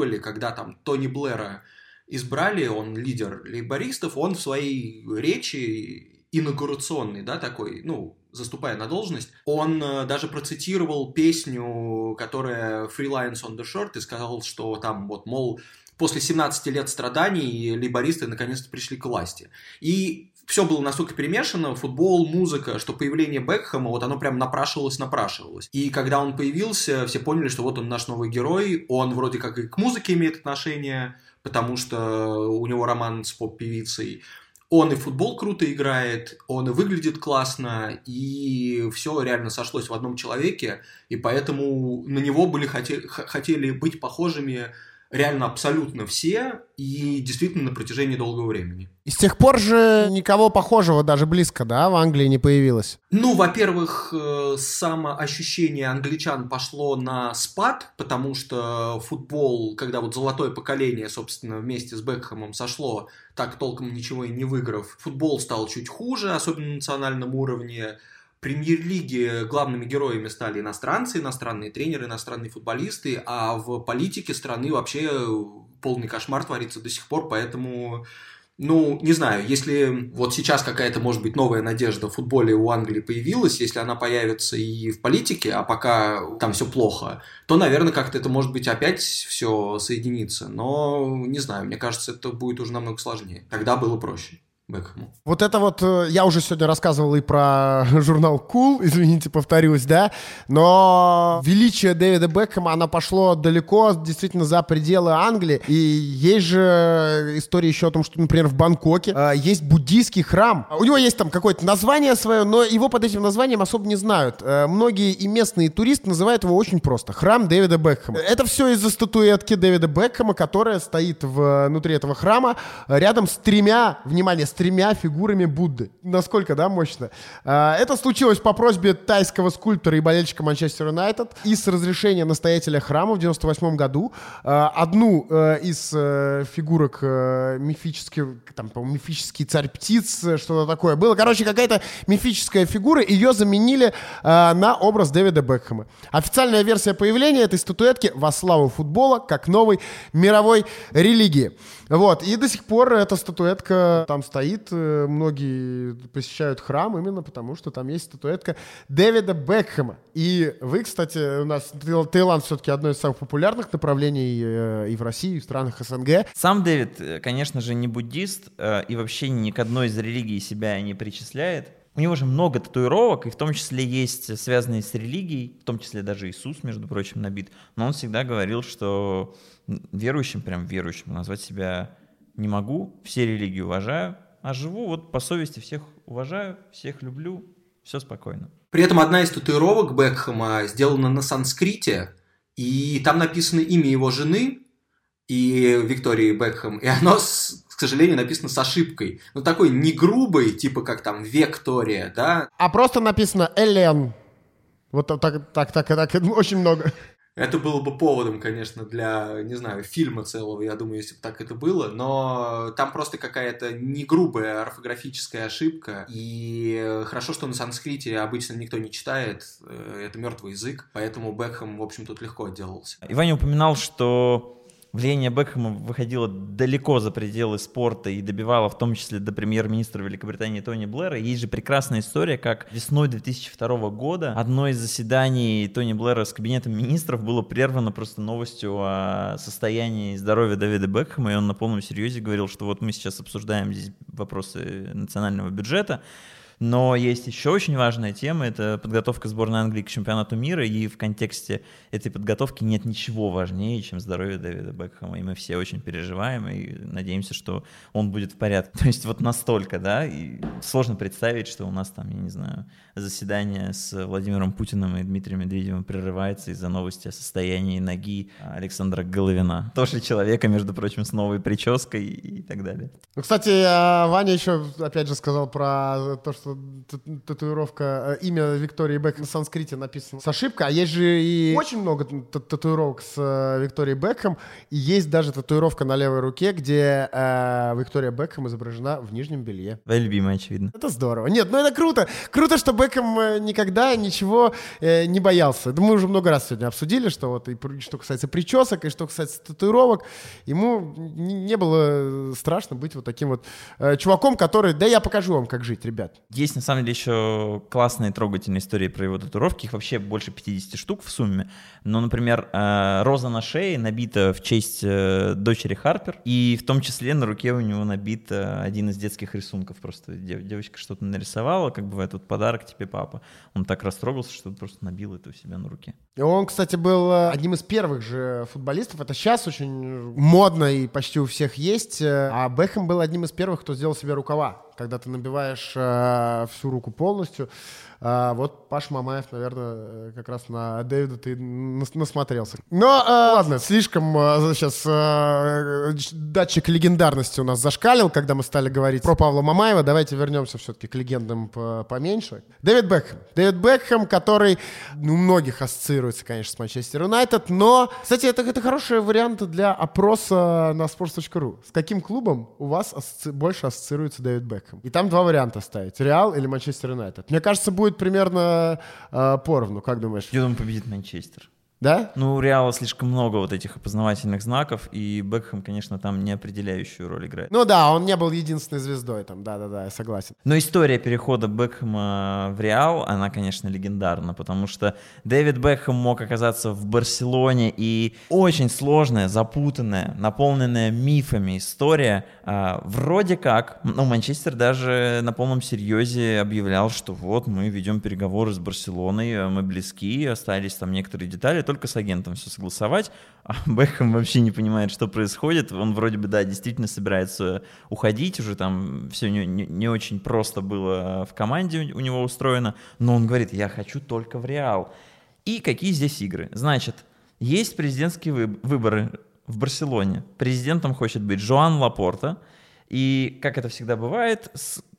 C: оперировали, когда там Тони Блэра избрали, он лидер лейбористов, он в своей речи инаугурационный, да, такой, ну, заступая на должность, он э, даже процитировал песню, которая Free Lions on the Short, и сказал, что там вот, мол, после 17 лет страданий лейбористы наконец-то пришли к власти. И все было настолько перемешано, футбол, музыка, что появление Бекхэма, вот оно прям напрашивалось, напрашивалось. И когда он появился, все поняли, что вот он наш новый герой, он вроде как и к музыке имеет отношение, потому что у него роман с поп-певицей. Он и футбол круто играет, он и выглядит классно, и все реально сошлось в одном человеке, и поэтому на него были хотели, хотели быть похожими реально абсолютно все, и действительно на протяжении долгого времени.
A: И с тех пор же никого похожего даже близко, да, в Англии не появилось?
C: Ну, во-первых, э, самоощущение англичан пошло на спад, потому что футбол, когда вот золотое поколение, собственно, вместе с Бекхэмом сошло, так толком ничего и не выиграв, футбол стал чуть хуже, особенно на национальном уровне, премьер-лиге главными героями стали иностранцы, иностранные тренеры, иностранные футболисты, а в политике страны вообще полный кошмар творится до сих пор, поэтому ну, не знаю, если вот сейчас какая-то, может быть, новая надежда в футболе у Англии появилась, если она появится и в политике, а пока там все плохо, то, наверное, как-то это, может быть, опять все соединится. Но, не знаю, мне кажется, это будет уже намного сложнее. Тогда было проще. Бекхэму.
A: Вот это вот, э, я уже сегодня рассказывал и про журнал Cool, извините, повторюсь, да, но величие Дэвида Бекхэма, оно пошло далеко, действительно, за пределы Англии, и есть же история еще о том, что, например, в Бангкоке э, есть буддийский храм, у него есть там какое-то название свое, но его под этим названием особо не знают. Э, многие и местные туристы называют его очень просто, храм Дэвида Бекхэма. Это все из-за статуэтки Дэвида Бекхэма, которая стоит внутри этого храма, рядом с тремя, внимание, с тремя фигурами Будды. Насколько, да, мощно. А, это случилось по просьбе тайского скульптора и болельщика Манчестер Юнайтед и с разрешения настоятеля храма в 98 году. А, одну э, из э, фигурок э, мифических, там, мифический царь птиц, что-то такое было. Короче, какая-то мифическая фигура, ее заменили на образ Дэвида Бекхэма. Официальная версия появления этой статуэтки во славу футбола как новой мировой религии. Вот, и до сих пор эта статуэтка там стоит. Э, многие посещают храм именно потому, что там есть статуэтка Дэвида Бекхэма. И вы, кстати, у нас Таиланд все-таки одно из самых популярных направлений э, и в России, и в странах СНГ.
B: Сам Дэвид, э, конечно же, не буддист и вообще ни к одной из религий себя не причисляет. У него же много татуировок, и в том числе есть связанные с религией, в том числе даже Иисус, между прочим, набит. Но он всегда говорил, что верующим, прям верующим, назвать себя не могу, все религии уважаю, а живу вот по совести всех уважаю, всех люблю, все спокойно.
C: При этом одна из татуировок Бекхэма сделана на санскрите, и там написано имя его жены и Виктории Бекхэм, и оно, к сожалению, написано с ошибкой. Ну, такой не грубый, типа как там Виктория, да?
A: А просто написано Элен. Вот так, так, так, так, очень много.
C: Это было бы поводом, конечно, для, не знаю, фильма целого, я думаю, если бы так это было, но там просто какая-то не грубая орфографическая ошибка, и хорошо, что на санскрите обычно никто не читает, э, это мертвый язык, поэтому Бекхэм, в общем, тут легко отделался.
B: Иван упоминал, что влияние Бекхэма выходило далеко за пределы спорта и добивало в том числе до премьер-министра Великобритании Тони Блэра. Есть же прекрасная история, как весной 2002 года одно из заседаний Тони Блэра с кабинетом министров было прервано просто новостью о состоянии здоровья Давида Бекхэма, и он на полном серьезе говорил, что вот мы сейчас обсуждаем здесь вопросы национального бюджета, но есть еще очень важная тема, это подготовка сборной Англии к чемпионату мира, и в контексте этой подготовки нет ничего важнее, чем здоровье Дэвида Бекхэма, и мы все очень переживаем, и надеемся, что он будет в порядке. То есть вот настолько, да, и сложно представить, что у нас там, я не знаю, заседание с Владимиром Путиным и Дмитрием Медведевым прерывается из-за новости о состоянии ноги Александра Головина. Тоже человека, между прочим, с новой прической и так далее.
A: Ну, кстати, а, Ваня еще, опять же, сказал про то, что татуировка, э, имя Виктории Бек на санскрите написано с ошибкой, а есть же и очень много татуировок с э, Викторией Бекхэм, и есть даже татуировка на левой руке, где э, Виктория Бекхэм изображена в нижнем белье.
B: Твоя любимая, очевидно.
A: Это здорово. Нет, ну это круто. Круто, что Бекхэм э, никогда ничего э, не боялся. Это мы уже много раз сегодня обсудили, что вот и что касается причесок, и что касается татуировок, ему не было страшно быть вот таким вот э, чуваком, который, да я покажу вам, как жить, ребят.
B: Есть на самом деле еще классные трогательные истории про его татуировки, их вообще больше 50 штук в сумме. Но, например, э, роза на шее набита в честь э, дочери Харпер, и в том числе на руке у него набит э, один из детских рисунков. Просто девочка что-то нарисовала, как бывает, вот подарок тебе папа. Он так растрогался, что просто набил это у себя на руке.
A: И он, кстати, был одним из первых же футболистов. Это сейчас очень модно и почти у всех есть. А Бэхэм был одним из первых, кто сделал себе рукава когда ты набиваешь э, всю руку полностью. А, вот Паш Мамаев, наверное, э, как раз на Дэвида ты насмотрелся. Но э, ладно, слишком э, сейчас э, датчик легендарности у нас зашкалил, когда мы стали говорить про Павла Мамаева. Давайте вернемся все-таки к легендам поменьше. Дэвид Бекхэм. Дэвид Бекхэм, который ну, у многих ассоциируется, конечно, с Манчестер Юнайтед, но, кстати, это, это хороший вариант для опроса на sports.ru. С каким клубом у вас асоци... больше ассоциируется Дэвид Бекхэм? И там два варианта ставить. Реал или Манчестер Юнайтед. Мне кажется, будет будет примерно э, поровну, как думаешь?
B: Я думаю, победит Манчестер.
A: Да?
B: Ну, у Реала слишком много вот этих опознавательных знаков, и Бекхэм, конечно, там не определяющую роль играет.
A: Ну да, он не был единственной звездой там, да-да-да, я согласен.
B: Но история перехода Бекхэма в Реал, она, конечно, легендарна, потому что Дэвид Бекхэм мог оказаться в Барселоне, и очень сложная, запутанная, наполненная мифами история. А, вроде как, ну, Манчестер даже на полном серьезе объявлял, что вот мы ведем переговоры с Барселоной, мы близки, остались там некоторые детали, только с агентом все согласовать, а Бекхэм вообще не понимает, что происходит. Он вроде бы, да, действительно собирается уходить, уже там все не, не, не очень просто было в команде у него устроено, но он говорит, я хочу только в Реал. И какие здесь игры? Значит, есть президентские выборы в Барселоне. Президентом хочет быть Жоан Лапорта. И, как это всегда бывает,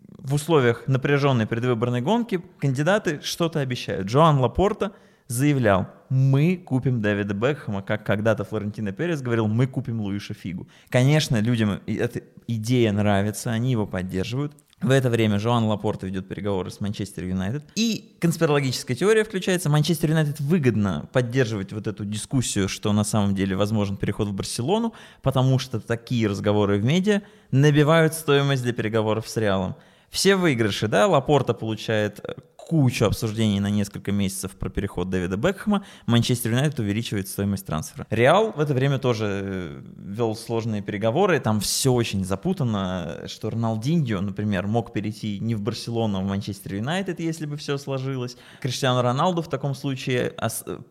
B: в условиях напряженной предвыборной гонки кандидаты что-то обещают. Жоан Лапорта – заявлял, мы купим Дэвида Бекхэма, как когда-то Флорентино Перес говорил, мы купим Луиша Фигу. Конечно, людям эта идея нравится, они его поддерживают. В это время Жоан Лапорта ведет переговоры с Манчестер Юнайтед. И конспирологическая теория включается. Манчестер Юнайтед выгодно поддерживать вот эту дискуссию, что на самом деле возможен переход в Барселону, потому что такие разговоры в медиа набивают стоимость для переговоров с Реалом. Все выигрыши, да, Лапорта получает э, кучу обсуждений на несколько месяцев про переход Дэвида Бекхэма, Манчестер Юнайтед увеличивает стоимость трансфера. Реал в это время тоже э, вел сложные переговоры, там все очень запутано, что Роналдиньо, например, мог перейти не в Барселону, а в Манчестер Юнайтед, если бы все сложилось. Криштиану Роналду в таком случае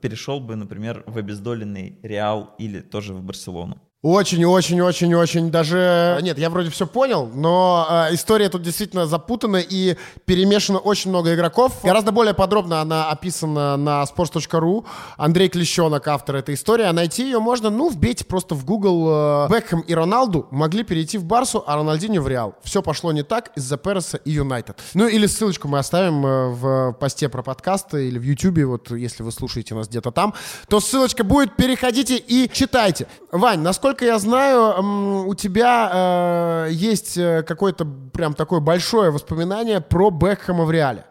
B: перешел бы, например, в обездоленный Реал или тоже в Барселону.
A: Очень-очень-очень-очень даже... Нет, я вроде все понял, но э, история тут действительно запутана и перемешано очень много игроков. Гораздо более подробно она описана на sports.ru. Андрей Клещенок, автор этой истории. А найти ее можно, ну, вбейте просто в Google. Э, Бекхэм и Роналду могли перейти в Барсу, а Рональдинho в Реал. Все пошло не так из-за Переса и Юнайтед. Ну, или ссылочку мы оставим э, в посте про подкасты или в Ютубе, вот если вы слушаете нас где-то там, то ссылочка будет, переходите и читайте. Вань, насколько насколько я знаю, у тебя э, есть э, какое-то прям такое большое воспоминание про Бекхэма в реале.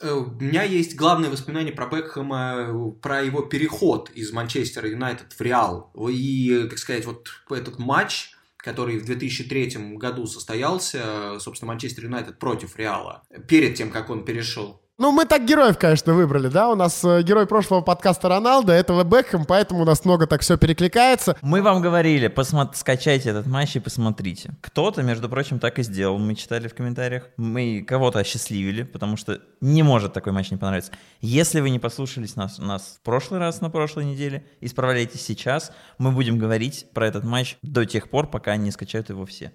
C: Э, у меня есть главное воспоминание про Бекхэма, про его переход из Манчестера Юнайтед в Реал. И, так сказать, вот этот матч, который в 2003 году состоялся, собственно, Манчестер Юнайтед против Реала, перед тем, как он перешел
A: ну, мы так героев, конечно, выбрали, да? У нас э, герой прошлого подкаста Роналдо, этого Бекхэм, поэтому у нас много так все перекликается.
B: Мы вам говорили, посмо... скачайте этот матч и посмотрите. Кто-то, между прочим, так и сделал. Мы читали в комментариях. Мы кого-то осчастливили, потому что не может такой матч не понравиться. Если вы не послушались нас, нас в прошлый раз на прошлой неделе, исправляйтесь сейчас. Мы будем говорить про этот матч до тех пор, пока не скачают его все.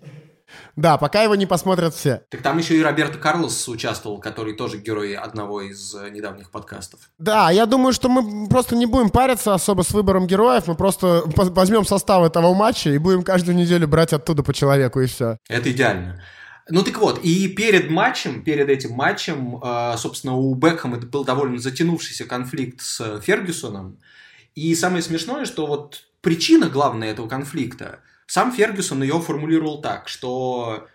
A: Да, пока его не посмотрят все.
C: Так там еще и Роберто Карлос участвовал, который тоже герой одного из э, недавних подкастов.
A: Да, я думаю, что мы просто не будем париться особо с выбором героев, мы просто возьмем состав этого матча и будем каждую неделю брать оттуда по человеку, и все.
C: Это идеально. Ну так вот, и перед матчем, перед этим матчем, э, собственно, у Бекхэма это был довольно затянувшийся конфликт с Фергюсоном. И самое смешное, что вот причина главная этого конфликта – сам Фергюсон ее формулировал так, что,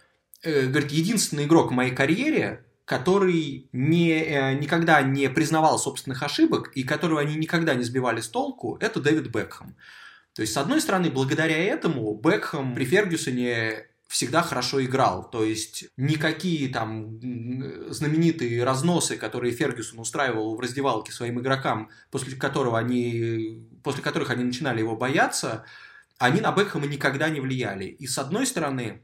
C: э, говорит, единственный игрок в моей карьере, который не, э, никогда не признавал собственных ошибок и которого они никогда не сбивали с толку, это Дэвид Бекхэм. То есть, с одной стороны, благодаря этому Бекхэм при Фергюсоне всегда хорошо играл. То есть никакие там знаменитые разносы, которые Фергюсон устраивал в раздевалке своим игрокам, после которого они, после которых они начинали его бояться, они на Бекхэма никогда не влияли. И с одной стороны,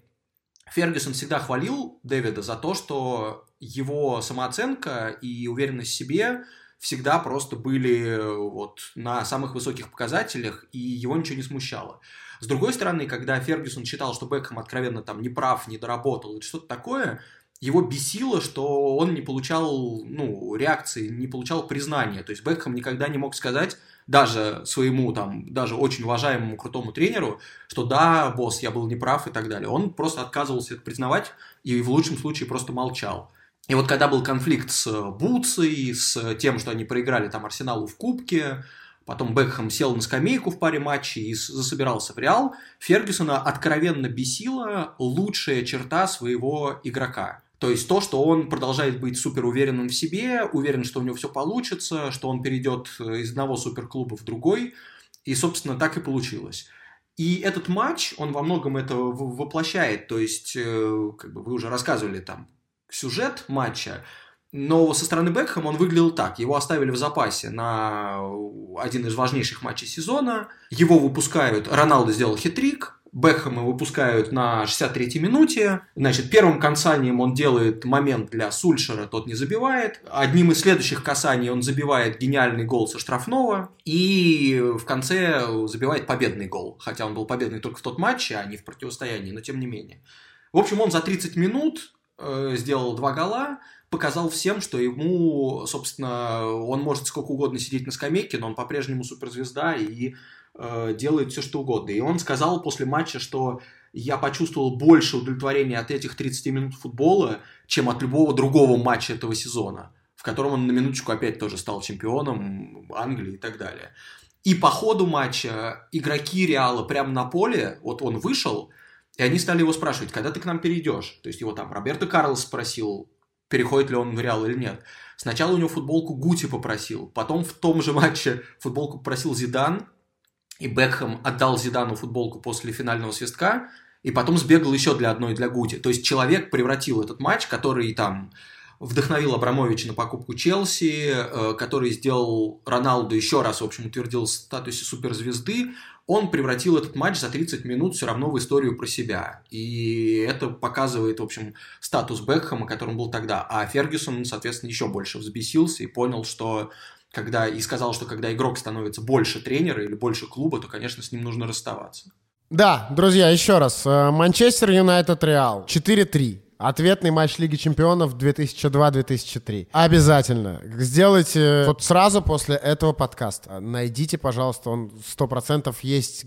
C: Фергюсон всегда хвалил Дэвида за то, что его самооценка и уверенность в себе всегда просто были вот на самых высоких показателях, и его ничего не смущало. С другой стороны, когда Фергюсон считал, что Бекхэм откровенно там не прав, не доработал или что-то такое, его бесило, что он не получал ну, реакции, не получал признания. То есть Бекхэм никогда не мог сказать, даже своему там, даже очень уважаемому крутому тренеру, что да, босс, я был неправ и так далее. Он просто отказывался это признавать и в лучшем случае просто молчал. И вот когда был конфликт с Бутсой, с тем, что они проиграли там Арсеналу в Кубке, потом Бекхэм сел на скамейку в паре матчей и засобирался в Реал, Фергюсона откровенно бесила лучшая черта своего игрока. То есть то, что он продолжает быть супер уверенным в себе, уверен, что у него все получится, что он перейдет э, из одного суперклуба в другой. И, собственно, так и получилось. И этот матч, он во многом это воплощает. То есть, э, как бы вы уже рассказывали там сюжет матча, но со стороны Бекхэма он выглядел так. Его оставили в запасе на один из важнейших матчей сезона. Его выпускают. Роналдо сделал хитрик. Бекхэма выпускают на 63-й минуте. Значит, первым касанием он делает момент для Сульшера, тот не забивает. Одним из следующих касаний он забивает гениальный гол со штрафного. И в конце забивает победный гол. Хотя он был победный только в тот матче, а не в противостоянии, но тем не менее. В общем, он за 30 минут э, сделал два гола, показал всем, что ему, собственно, он может сколько угодно сидеть на скамейке, но он по-прежнему суперзвезда и э, делает все, что угодно. И он сказал после матча, что я почувствовал больше удовлетворения от этих 30 минут футбола, чем от любого другого матча этого сезона, в котором он на минуточку опять тоже стал чемпионом Англии и так далее. И по ходу матча игроки Реала прямо на поле, вот он вышел, и они стали его спрашивать, когда ты к нам перейдешь? То есть его там Роберто Карлос спросил, переходит ли он в Реал или нет. Сначала у него футболку Гути попросил, потом в том же матче футболку попросил Зидан, и Бекхэм отдал Зидану футболку после финального свистка, и потом сбегал еще для одной для Гути. То есть человек превратил этот матч, который там вдохновил Абрамовича на покупку Челси, э, который сделал Роналду еще раз, в общем, утвердил в статусе суперзвезды, он превратил этот матч за 30 минут все равно в историю про себя. И это показывает, в общем, статус Бекхэма, которым был тогда. А Фергюсон, соответственно, еще больше взбесился и понял, что когда и сказал, что когда игрок становится больше тренера или больше клуба, то, конечно, с ним нужно расставаться.
A: Да, друзья, еще раз. Э, Манчестер Юнайтед Реал 4-3. Ответный матч Лиги Чемпионов 2002-2003. Обязательно. Сделайте вот сразу после этого подкаста. Найдите, пожалуйста, он 100% есть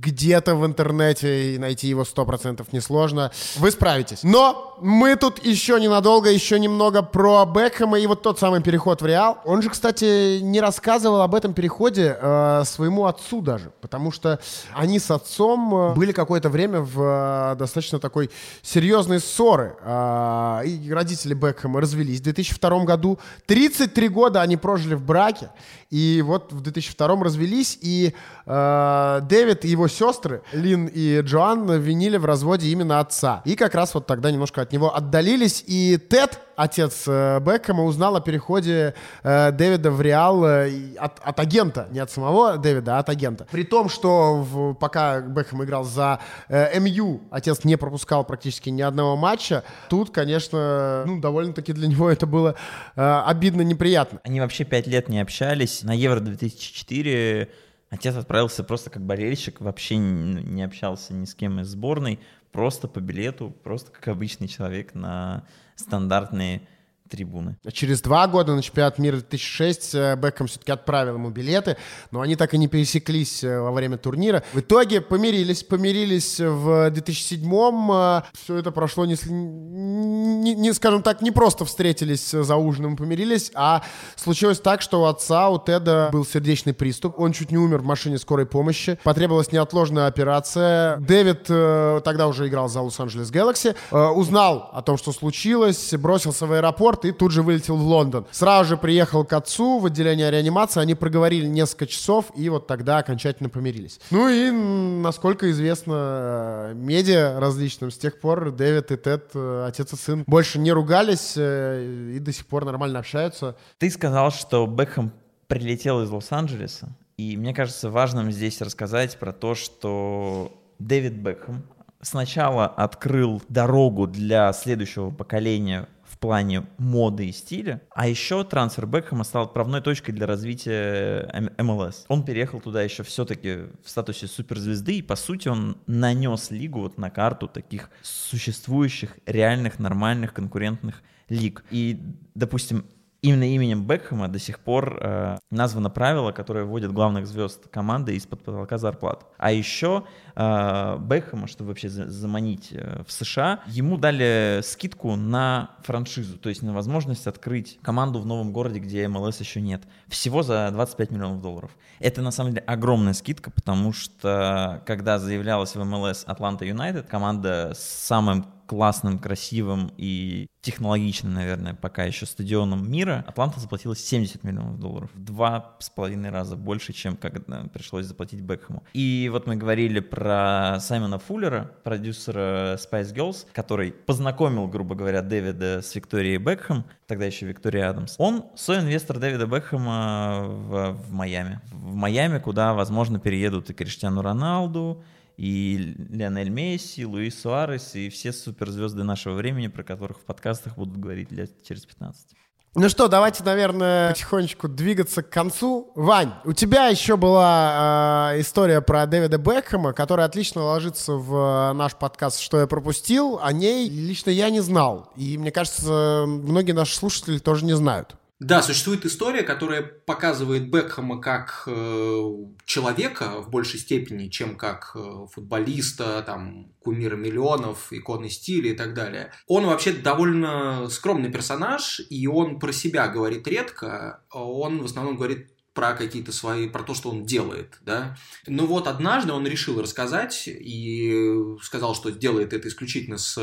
A: где-то в интернете, и найти его 100% несложно. Вы справитесь. Но мы тут еще ненадолго, еще немного про Бекхэма и вот тот самый переход в Реал. Он же, кстати, не рассказывал об этом переходе э, своему отцу даже, потому что они с отцом э, были какое-то время в э, достаточно такой серьезной ссоры. Э, и родители Бекхэма развелись в 2002 году. 33 года они прожили в браке. И вот в 2002 развелись, и э, Дэвид и его сестры, Лин и Джоан, винили в разводе именно отца. И как раз вот тогда немножко от него отдалились, и Тед, отец э, Бекхэма, узнал о переходе э, Дэвида в Реал э, от, от агента, не от самого Дэвида, а от агента. При том, что в, пока Бекхэм играл за э, МЮ, отец не пропускал практически ни одного матча, тут, конечно, ну, довольно-таки для него это было э, обидно, неприятно.
B: Они вообще пять лет не общались. На Евро 2004 отец отправился просто как болельщик, вообще не, общался ни с кем из сборной, просто по билету, просто как обычный человек на стандартные трибуны.
A: Через два года на чемпионат мира 2006 э, Бекхэм все-таки отправил ему билеты, но они так и не пересеклись э, во время турнира. В итоге помирились, помирились в 2007-м. Э, Все это прошло, не, не, не, скажем так, не просто встретились за ужином и помирились, а случилось так, что у отца, у Теда был сердечный приступ. Он чуть не умер в машине скорой помощи. Потребовалась неотложная операция. Дэвид тогда уже играл за Лос-Анджелес Galaxy. Узнал о том, что случилось, бросился в аэропорт, аэропорт и тут же вылетел в Лондон. Сразу же приехал к отцу в отделение реанимации, они проговорили несколько часов и вот тогда окончательно помирились. Ну и, насколько известно медиа различным, с тех пор Дэвид и Тед, э, отец и сын, больше не ругались э, и до сих пор нормально общаются.
B: Ты сказал, что Бекхэм прилетел из Лос-Анджелеса, и мне кажется важным здесь рассказать про то, что Дэвид Бекхэм сначала открыл дорогу для следующего поколения в плане моды и стиля. А еще трансфер Бекхэма стал отправной точкой для развития МЛС. Он переехал туда еще все-таки в статусе суперзвезды, и по сути он нанес лигу вот на карту таких существующих, реальных, нормальных, конкурентных лиг. И, допустим, именно именем Бекхэма до сих пор э, названо правило, которое вводит главных звезд команды из-под потолка зарплат. А еще э, Бекхэма, чтобы вообще за заманить э, в США, ему дали скидку на франшизу, то есть на возможность открыть команду в новом городе, где МЛС еще нет. Всего за 25 миллионов долларов. Это на самом деле огромная скидка, потому что когда заявлялась в МЛС Атланта Юнайтед, команда с самым классным, красивым и технологичным, наверное, пока еще стадионом мира, Атланта заплатила 70 миллионов долларов. В два с половиной раза больше, чем когда пришлось заплатить Бекхэму. И вот мы говорили про Саймона Фуллера, продюсера Spice Girls, который познакомил, грубо говоря, Дэвида с Викторией Бекхэм, тогда еще Виктория Адамс. Он соинвестор Дэвида Бекхэма в, в Майами. В Майами, куда, возможно, переедут и Криштиану Роналду, и Лионель Месси, Луис Суарес, и все суперзвезды нашего времени, про которых в подкастах будут говорить лет через 15.
A: Ну что, давайте, наверное, потихонечку двигаться к концу. Вань, у тебя еще была э, история про Дэвида Бекхэма, которая отлично ложится в наш подкаст «Что я пропустил». О ней лично я не знал. И мне кажется, многие наши слушатели тоже не знают.
C: Да, существует история, которая показывает Бекхэма как э, человека в большей степени, чем как э, футболиста, там, кумира миллионов, иконы стиля и так далее. Он вообще довольно скромный персонаж, и он про себя говорит редко. Он в основном говорит про какие-то свои, про то, что он делает, да. Ну вот однажды он решил рассказать и сказал, что делает это исключительно с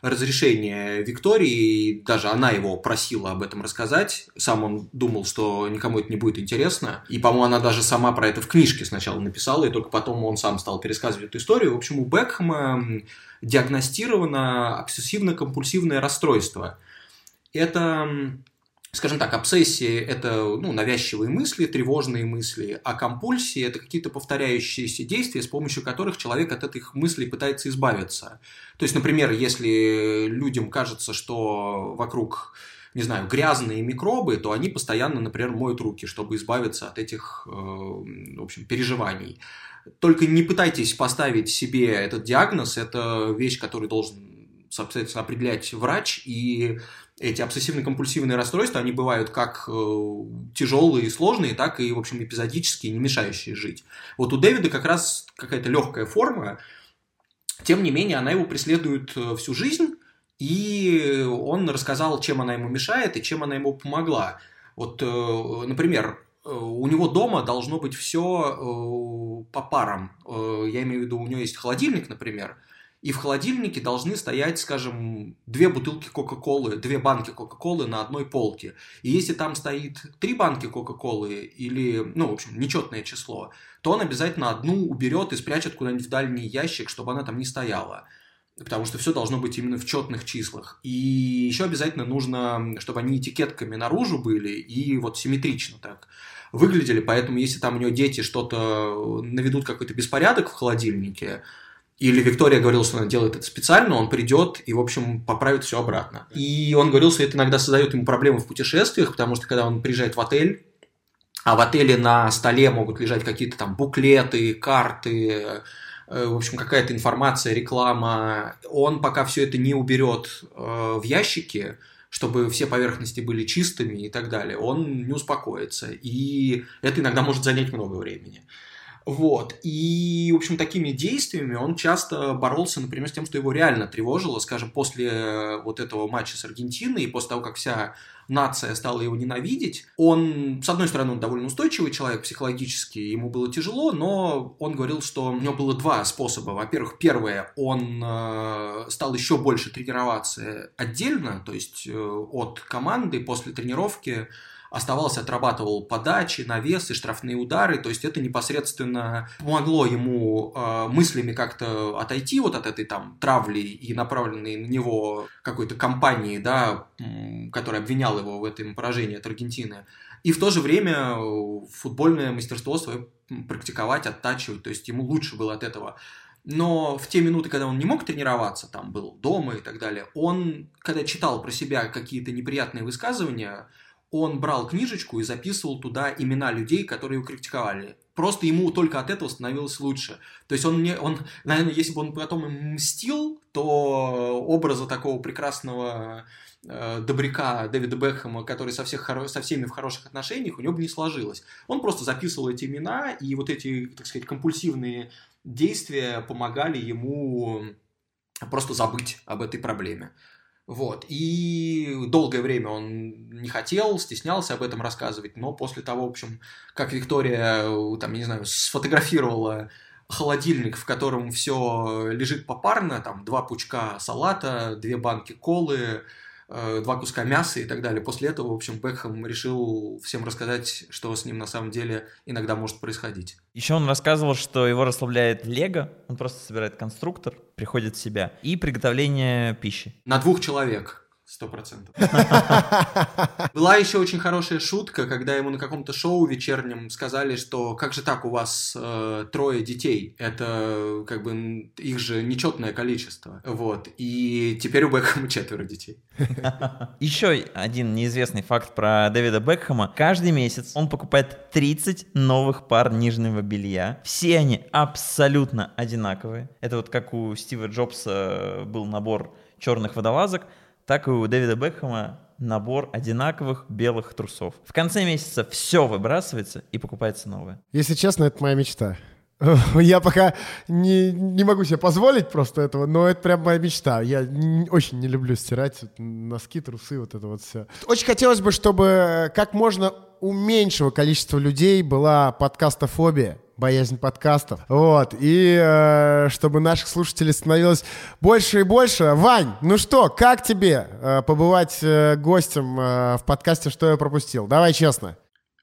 C: разрешение Виктории, даже она его просила об этом рассказать. Сам он думал, что никому это не будет интересно. И, по-моему, она даже сама про это в книжке сначала написала, и только потом он сам стал пересказывать эту историю. В общем, у Бекхэма диагностировано обсессивно-компульсивное расстройство. Это скажем так, обсессии – это ну, навязчивые мысли, тревожные мысли, а компульсии – это какие-то повторяющиеся действия, с помощью которых человек от этих мыслей пытается избавиться. То есть, например, если людям кажется, что вокруг не знаю, грязные микробы, то они постоянно, например, моют руки, чтобы избавиться от этих, э, в общем, переживаний. Только не пытайтесь поставить себе этот диагноз, это вещь, которую должен соответственно, определять врач, и эти обсессивно-компульсивные расстройства, они бывают как э, тяжелые и сложные, так и, в общем, эпизодические, не мешающие жить. Вот у Дэвида как раз какая-то легкая форма, тем не менее, она его преследует э, всю жизнь, и он рассказал, чем она ему мешает и чем она ему помогла. Вот, э, например, у него дома должно быть все по парам. Я имею в виду, у него есть холодильник, например, и в холодильнике должны стоять, скажем, две бутылки Кока-Колы, две банки Кока-Колы на одной полке. И если там стоит три банки Кока-Колы или, ну, в общем, нечетное число, то он обязательно одну уберет и спрячет куда-нибудь в дальний ящик, чтобы она там не стояла. Потому что все должно быть именно в четных числах. И еще обязательно нужно, чтобы они этикетками наружу были и вот симметрично так выглядели. Поэтому если там у него дети что-то наведут какой-то беспорядок в холодильнике, или Виктория говорила, что она делает это специально, он придет и, в общем, поправит все обратно. И он говорил, что это иногда создает ему проблемы в путешествиях, потому что когда он приезжает в отель, а в отеле на столе могут лежать какие-то там буклеты, карты, э, в общем, какая-то информация, реклама. Он пока все это не уберет э, в ящики, чтобы все поверхности были чистыми и так далее, он не успокоится. И это иногда может занять много времени. Вот. И, в общем, такими действиями он часто боролся, например, с тем, что его реально тревожило, скажем, после вот этого матча с Аргентиной, и после того, как вся нация стала его ненавидеть. Он, с одной стороны, он довольно устойчивый человек психологически, ему было тяжело, но он говорил, что у него было два способа. Во-первых, первое, он э, стал еще больше тренироваться отдельно, то есть э, от команды после тренировки оставался, отрабатывал подачи, навесы, штрафные удары, то есть это непосредственно помогло ему э, мыслями как-то отойти вот от этой там травли и направленной на него какой-то компании, да, которая обвиняла его в этом поражении от Аргентины, и в то же время футбольное мастерство свое практиковать, оттачивать, то есть ему лучше было от этого. Но в те минуты, когда он не мог тренироваться, там был дома и так далее, он, когда читал про себя какие-то неприятные высказывания, он брал книжечку и записывал туда имена людей, которые его критиковали. Просто ему только от этого становилось лучше. То есть он, не, он наверное, если бы он потом мстил, то образа такого прекрасного э, добряка Дэвида Бекхэма, который со, всех, со всеми в хороших отношениях, у него бы не сложилось. Он просто записывал эти имена, и вот эти, так сказать, компульсивные действия помогали ему просто забыть об этой проблеме. Вот. И долгое время он не хотел, стеснялся об этом рассказывать, но после того, в общем, как Виктория, там, не знаю, сфотографировала холодильник, в котором все лежит попарно, там два пучка салата, две банки колы, два куска мяса и так далее. После этого, в общем, Бекхэм решил всем рассказать, что с ним на самом деле иногда может происходить.
B: Еще он рассказывал, что его расслабляет лего, он просто собирает конструктор, приходит в себя, и приготовление пищи.
C: На двух человек. Сто процентов. Была еще очень хорошая шутка, когда ему на каком-то шоу вечернем сказали, что как же так, у вас э, трое детей, это как бы их же нечетное количество. Вот. И теперь у Бекхэма четверо детей.
B: Еще один неизвестный факт про Дэвида Бекхэма. Каждый месяц он покупает 30 новых пар нижнего белья. Все они абсолютно одинаковые. Это вот как у Стива Джобса был набор черных водолазок так и у Дэвида Бекхэма набор одинаковых белых трусов. В конце месяца все выбрасывается и покупается новое.
A: Если честно, это моя мечта. Я пока не, не могу себе позволить просто этого, но это прям моя мечта. Я очень не люблю стирать носки, трусы, вот это вот все. Очень хотелось бы, чтобы как можно у меньшего количества людей была подкастофобия боязнь подкастов. Вот. И э, чтобы наших слушателей становилось больше и больше. Вань, ну что, как тебе э, побывать э, гостем э, в подкасте «Что я пропустил»? Давай честно.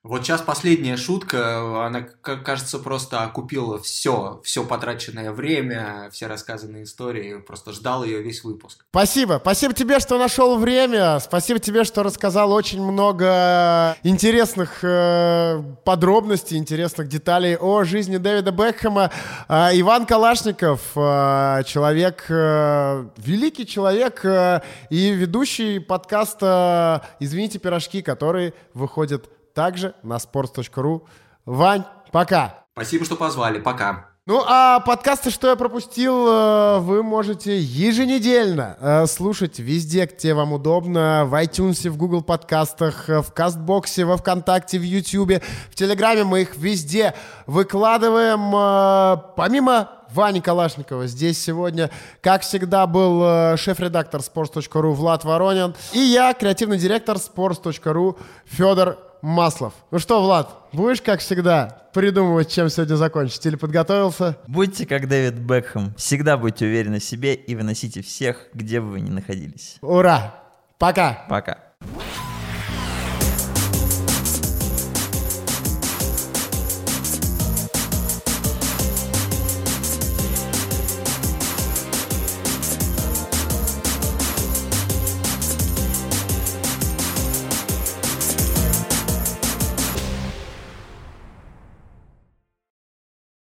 C: Вот сейчас последняя шутка, она, кажется, просто окупила все, все потраченное время, все рассказанные истории, просто ждал ее весь выпуск.
A: Спасибо, спасибо тебе, что нашел время, спасибо тебе, что рассказал очень много интересных э, подробностей, интересных деталей о жизни Дэвида Бекхэма. Э, Иван Калашников, э, человек, э, великий человек э, и ведущий подкаста «Извините, пирожки», который выходит также на sports.ru. Вань, пока.
C: Спасибо, что позвали. Пока.
A: Ну, а подкасты «Что я пропустил» э, вы можете еженедельно э, слушать везде, где вам удобно. В iTunes, в Google подкастах, э, в Кастбоксе, во Вконтакте, в Ютьюбе. В Телеграме мы их везде выкладываем. Помимо Вани Калашникова здесь сегодня, как всегда, был шеф-редактор sports.ru Влад Воронин и я, креативный директор sports.ru Федор Маслов. Ну что, Влад, будешь, как всегда, придумывать, чем сегодня закончить? Или подготовился?
B: Будьте как Дэвид Бекхэм. Всегда будьте уверены в себе и выносите всех, где бы вы ни находились.
A: Ура! Пока!
B: Пока.